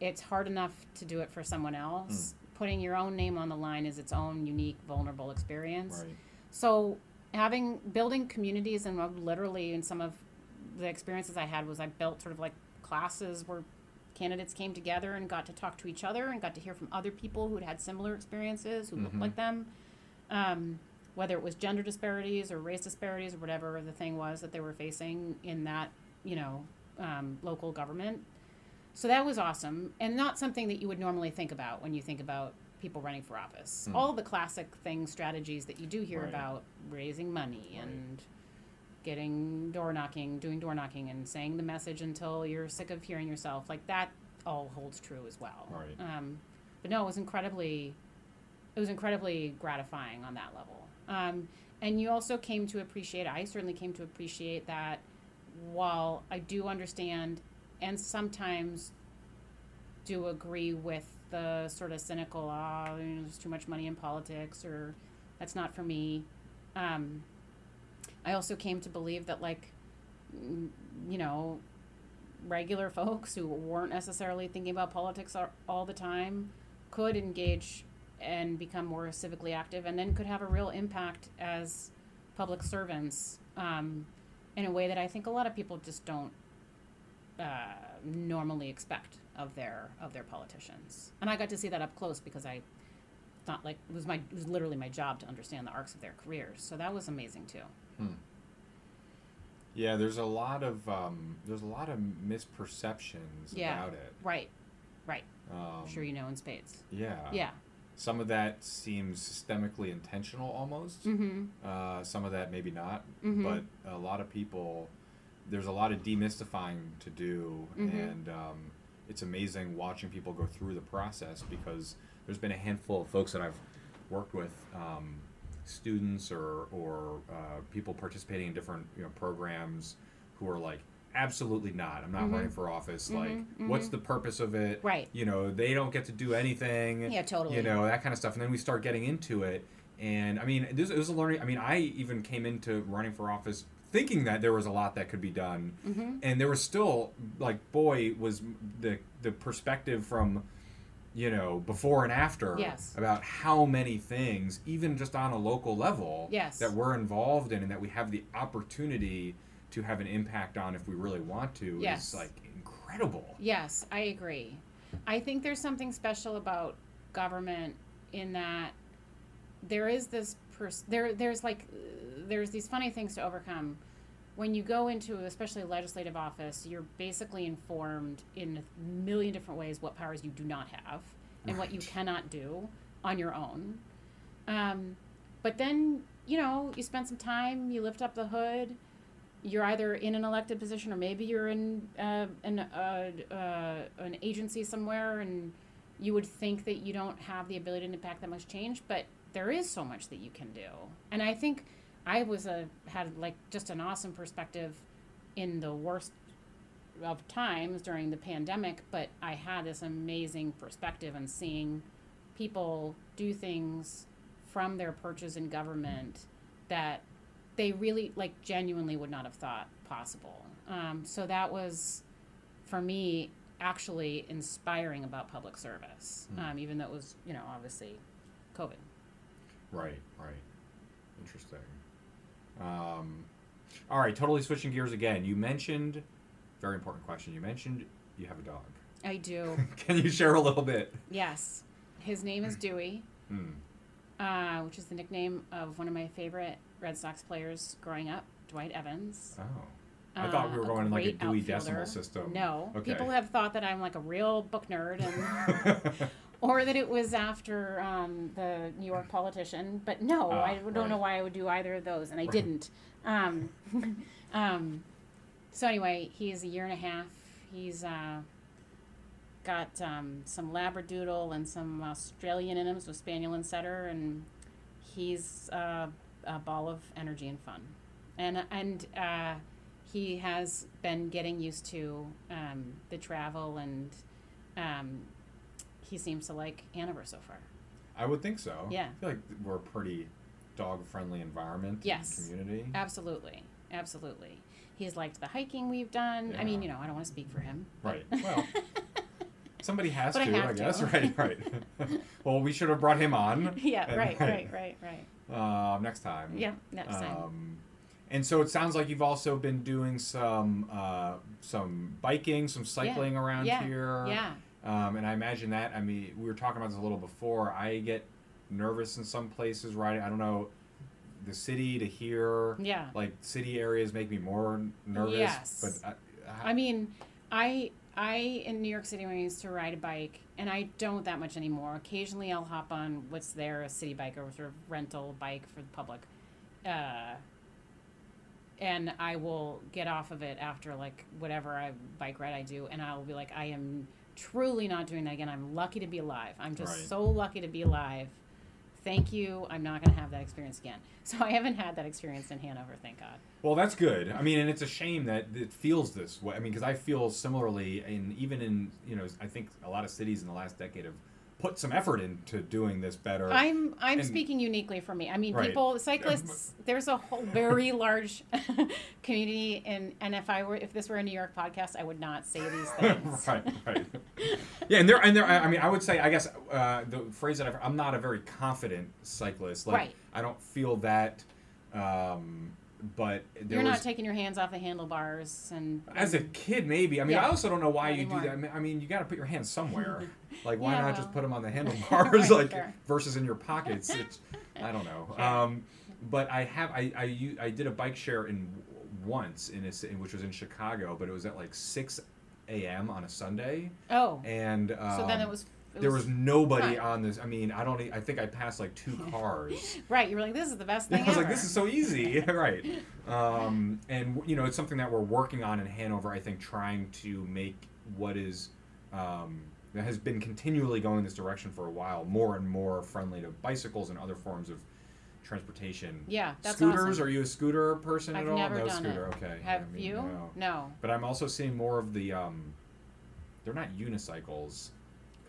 it's hard enough to do it for someone else. Putting your own name on the line is its own unique, vulnerable experience. Right. So, having building communities and literally in some of the experiences I had was I built sort of like classes where candidates came together and got to talk to each other and got to hear from other people who had similar experiences who looked Mhm. like them. Um, whether it was gender disparities or race disparities or whatever the thing was that they were facing in that, you know, um, local government. So that was awesome, and not something that you would normally think about when you think about people running for office. Hmm. All the classic things, strategies that you do hear Right. about raising money Right. and getting door knocking, doing door knocking, and saying the message until you're sick of hearing yourself. Like that all holds true as well. Right. Um, but no, it was incredibly, it was incredibly gratifying on that level. Um, and you also came to appreciate. I certainly came to appreciate that. While I do understand, and sometimes do agree with the sort of cynical, ah, know, there's too much money in politics, or that's not for me. Um, I also came to believe that, like, mm, you know, regular folks who weren't necessarily thinking about politics all the time could engage and become more civically active and then could have a real impact as public servants um, in a way that I think a lot of people just don't uh, normally expect of their of their politicians. And I got to see that up close because I thought like it was my it was literally my job to understand the arcs of their careers. So that was amazing too. Yeah, there's a lot of um, there's a lot of misperceptions Yeah. about it. Right, right. Um, I'm sure you know in spades. Yeah. Yeah. Some of that seems systemically intentional almost. Mm-hmm. Uh, some of that maybe not. Mhm. But a lot of people, there's a lot of demystifying to do, Mhm. and um, it's amazing watching people go through the process because there's been a handful of folks that I've worked with, um, students or or uh, people participating in different you know programs who are like. Absolutely not. I'm not Mhm. running for office. Like, Mhm, what's the purpose of it? Right. You know, they don't get to do anything Yeah, totally. you know that kind of stuff and then we start getting into it and i mean this it was a learning i mean i even came into running for office thinking that there was a lot that could be done Mm-hmm. and there was still like boy was the the perspective from you know before and after Yes. about how many things even just on a local level Yes. that we're involved in and that we have the opportunity to have an impact on if we really want to Yes. is like incredible Yes, I agree. I think there's something special about government in that there is this pers- there there's like there's these funny things to overcome when you go into especially legislative office you're basically informed in a million different ways what powers you do not have and what you cannot do on your own um, but then you know you spend some time you lift up the hood you're either in an elected position or maybe you're in uh, an, uh, uh, an agency somewhere and you would think that you don't have the ability to impact that much change but there is so much that you can do. And i think i was a had like just an awesome perspective in the worst of times during the pandemic but i had this amazing perspective on seeing people do things from their perches in government that they really like genuinely would not have thought possible um, so that was for me actually inspiring about public service Hmm. um, even though it was you know obviously covid Right, right. Interesting. Um, all right, totally switching gears again. You mentioned, very important question. You mentioned you have a dog. i do Can you share a little bit? yes his name is dewey Hmm. uh, which is the nickname of one of my favorite red sox players growing up dwight evans Oh. I thought we Uh, were going in like a Dewey outfielder. Decimal System. No, Okay. people have thought that I'm like a real book nerd, and or that it was after um, the New York politician. But no, Ah, I don't know why I would do either of those, and I didn't. Um, um, so anyway, he's a year and a half. He's uh, got um, some Labradoodle and some Australian in him, so Spaniel and Setter, and he's uh, a ball of energy and fun. And and uh, he has been getting used to um, the travel, and um, he seems to like Hanover so far. I would think so. Yeah. I feel like we're a pretty dog friendly environment Yes. community. Absolutely, absolutely. He's liked the hiking we've done. I mean, you know, I don't want to speak for him. Right. Well, somebody has But to, I, have guess. to. Right, right. well, we should have brought him on. yeah, and- right, right, right, right. Uh, next time. Yeah, next time. Um, and so it sounds like you've also been doing some uh, some biking, some cycling around yeah, here. Yeah, Um, and I imagine that. I mean, we were talking about this a little before. I get nervous in some places riding. I don't know, the city to here. yeah. Like city areas make me more nervous. Yes. But I, I mean, I I in New York City when I used to ride a bike, and I don't that much anymore. Occasionally, I'll hop on what's there a city bike or sort of rental bike for the public, uh, and I will get off of it after like whatever I bike ride I do, and I'll be like, I am truly not doing that again. I'm lucky to be alive. I'm just Right. so lucky to be alive. Thank you. I'm not going to have that experience again. So I haven't had that experience in Hanover, thank God. Well, that's good. I mean, and it's a shame that it feels this way. I mean, because I feel similarly, and even in you know, I think a lot of cities in the last decade have put some effort into doing this better. I'm I'm and- speaking uniquely for me. I mean, Right. people, cyclists. There's a whole very large community, and and if I were if this were a New York podcast, I would not say these things. right, right. Yeah, and there, and there. I I mean, I would say, I guess, uh, the phrase that I've, I'm not a very confident cyclist. Like, Right. I don't feel that. Um, but there You're was, not taking your hands off the handlebars and. As a kid, maybe. I mean, Yeah. I also don't know why Not you do that. I mean, I mean, you got to put your hands somewhere. like, why Yeah, not well. just put them on the Right, handlebars, like fair. versus in your pockets? It's, I don't know. Fair. Um, but I have I I did a bike share in once in a, ci- which was in Chicago, but it was at like six a.m. on a Sunday, Oh, and um, so then it was. There was nobody fun. on this. I mean, I don't. I think I passed like two cars. right. You were like, "This is the best thing. I was ever." like, this is so easy, right? Um, and you know, it's something that we're working on in Hanover. I think trying to make what is um, that has been continually going this direction for a while, more and more friendly to bicycles and other forms of transportation. Yeah, that's Scooters? awesome. Are you a scooter person I've at all? never no done scooter. it. Okay. Have I mean, you? No. No. But I'm also seeing more of the. Um, they're not unicycles.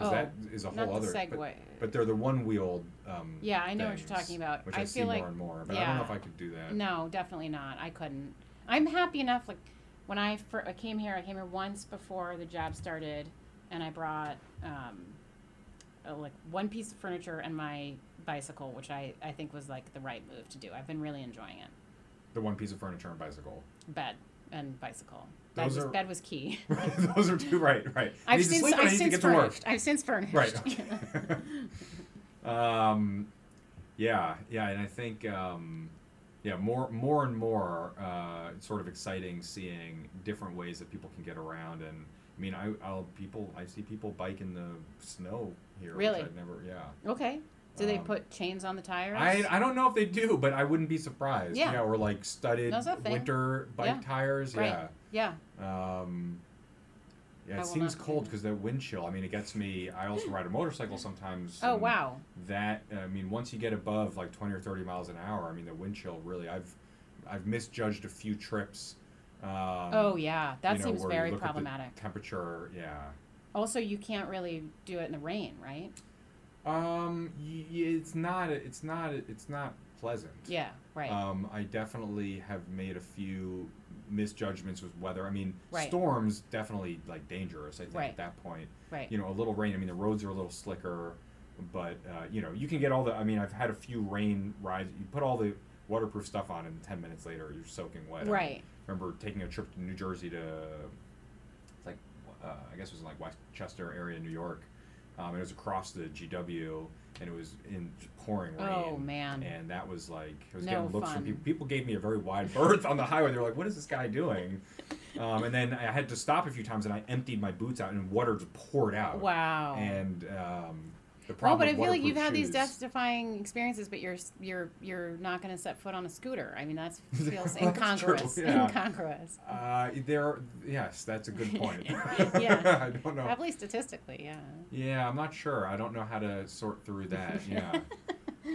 Because Oh, that is a whole other. Segway. But, but they're the one-wheeled. Um, Yeah, I know what you're talking about. Which I I, see feel like- more and more. But I don't know if I could do that. No, definitely not. I couldn't. I'm happy enough. Like when I, fir- I came here, I came here once before the job started, and I brought um, uh, like one piece of furniture and my bicycle, which I I think was like the right move to do. I've been really enjoying it. The one piece of furniture and bicycle. Bed and bicycle. Bed was, are- bed was key. Those are two right, right. I've since sleep I've since get to work. furnished. I've since furnished. Right. um, yeah, yeah, and I think um, yeah, more more and more uh, sort of exciting seeing different ways that people can get around and. I mean, I, I'll people. I see people bike in the snow here. Really? Which I've never. Yeah. okay. Do they Um, put chains on the tires? I, I don't know if they do, but I wouldn't be surprised. Yeah. or like studded That's a thing. winter bike Yeah. tires. Right. Yeah. yeah. Um, yeah, it seems cold because the wind chill. I mean, it gets me. I also ride a motorcycle sometimes. Oh wow. That I mean, once you get above like twenty or thirty miles an hour, I mean, the wind chill really. I've I've misjudged a few trips. Um, oh yeah, that you know, seems very look at the problematic. temperature, yeah. Also, you can't really do it in the rain, right? Um, y- y- it's not. It's not. It's not pleasant. Yeah, right. Um, I definitely have made a few misjudgments with weather. I mean, Right. storms definitely like dangerous. I think Right. at that point, right. you know, a little rain. I mean, the roads are a little slicker, but uh, you know, you can get all the. I mean, I've had a few rain rides. You put all the waterproof stuff on, and ten minutes later, you're soaking wet. I right. remember taking a trip to New Jersey to, it's like, uh, I guess it was in like Westchester area, New York. Um, it was across the GW, and it was in pouring rain. Oh man. And that was like, I was No getting looks fun. from people. People gave me a very wide berth on the highway. They were like, "What is this guy doing?" Um, and then I had to stop a few times, and I emptied my boots out, and water just poured out. Wow. And um, the well, but I feel like you've had these death-defying experiences, but you're you're you're not going to set foot on a scooter. I mean, that feels incongruous. yeah. Incongruous. Uh, there, yes, that's a good point. Yeah. I don't know. Probably statistically, yeah. Yeah, I'm not sure. I don't know how to sort through that. Yeah.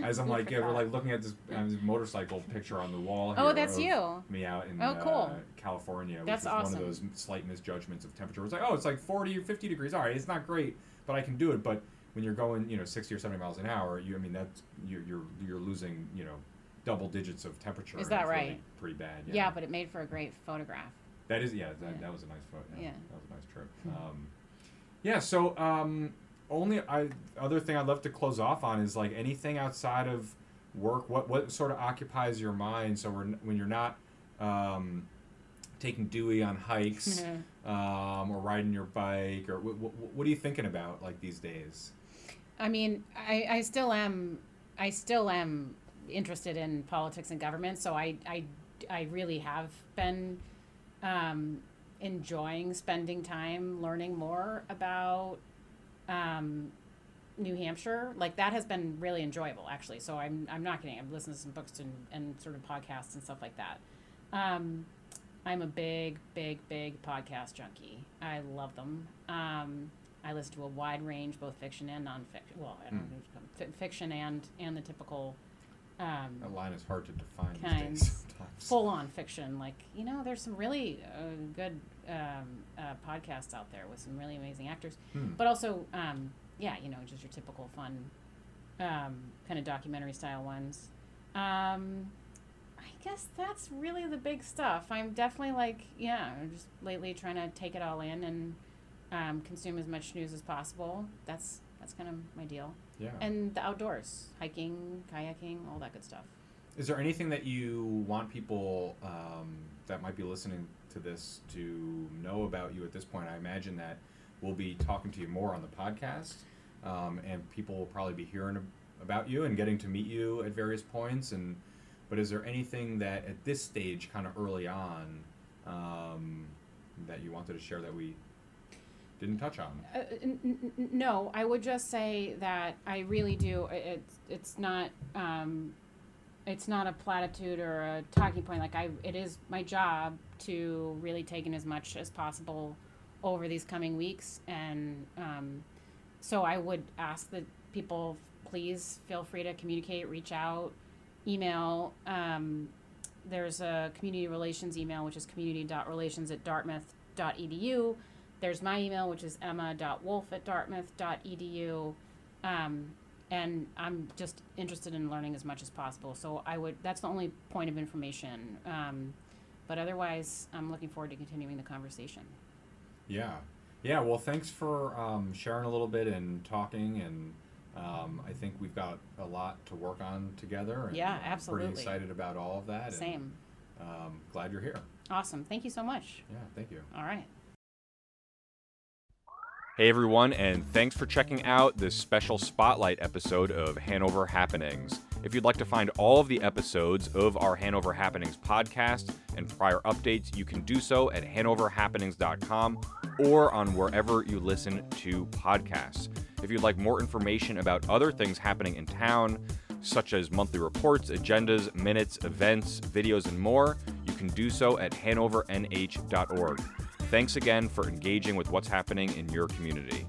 As I'm like, yeah, we're like looking at this, this motorcycle picture on the wall. Oh, that's you. Me out in Oh, cool. uh, California, which That's was one of those slight misjudgments of temperature. It's like, oh, it's like 40 or 50 degrees. All right, it's not great, but I can do it. But when you're going, you know, 60 or 70 miles an hour, you, I mean, that's you're you're you're losing, you know, double digits of temperature. Is that it's really right? pretty bad. Yeah. Yeah. but it made for a great photograph. That is, yeah, that, Yeah. that was a nice photo. Yeah, Yeah. that was a nice trip. Um, yeah, so um, only I other thing I'd love to close off on is like anything outside of work. What what sort of occupies your mind? So when when you're not um, taking Dewey on hikes um, or riding your bike, or what, what, what are you thinking about like these days? I mean, I, I still am, I still am interested in politics and government. So I, I, I really have been um, enjoying spending time learning more about um, New Hampshire. Like that has been really enjoyable, actually. So I'm, I'm not kidding. I've listened to some books and, and sort of podcasts and stuff like that. Um, I'm a big, big, big podcast junkie. I love them. Um, I listen to a wide range, both fiction and nonfiction. Well, I don't know if it's fi- fiction and and the typical um, That line is hard to define these Kinds. days. Full on fiction. Like you know, there's some really uh, good um, uh, podcasts out there with some really amazing actors, Hmm. but also um, yeah, you know, just your typical fun um, kind of documentary style ones. Um, I guess that's really the big stuff. I'm definitely like yeah, I'm just lately trying to take it all in and um, consume as much news as possible. That's that's kind of my deal. yeah. And the outdoors, hiking, kayaking, all that good stuff. Is there anything that you want people um, that might be listening to this to know about you at this point? I imagine that we'll be talking to you more on the podcast, um, and people will probably be hearing about you and getting to meet you at various points. And but is there anything that at this stage, kind of early on, um, that you wanted to share that we didn't touch on? Uh, n- n- no, I would just say that I really do. It's it's not um, it's not a platitude or a talking point. Like I, it is my job to really take in as much as possible over these coming weeks, and um, so I would ask that people please feel free to communicate, reach out, email. Um, there's a community relations email, which is community.relations at dartmouth.edu. There's my email, which is emma.wolfe at dartmouth.edu. Um, and I'm just interested in learning as much as possible. So I would, that's the only point of information. Um, but otherwise, I'm looking forward to continuing the conversation. Yeah, yeah. Well, thanks for um, sharing a little bit and talking, and um, I think we've got a lot to work on together. And Yeah, I'm absolutely. Pretty excited about all of that. Same. And, um, glad you're here. Awesome. Thank you so much. Yeah, thank you. All right. Hey everyone, and thanks for checking out this special spotlight episode of Hanover Happenings. If you'd like to find all of the episodes of our Hanover Happenings podcast and prior updates, you can do so at hanoverhappenings.com or on wherever you listen to podcasts. If you'd like more information about other things happening in town, such as monthly reports, agendas, minutes, events, videos, and more, you can do so at hanovernh.org. Thanks again for engaging with what's happening in your community.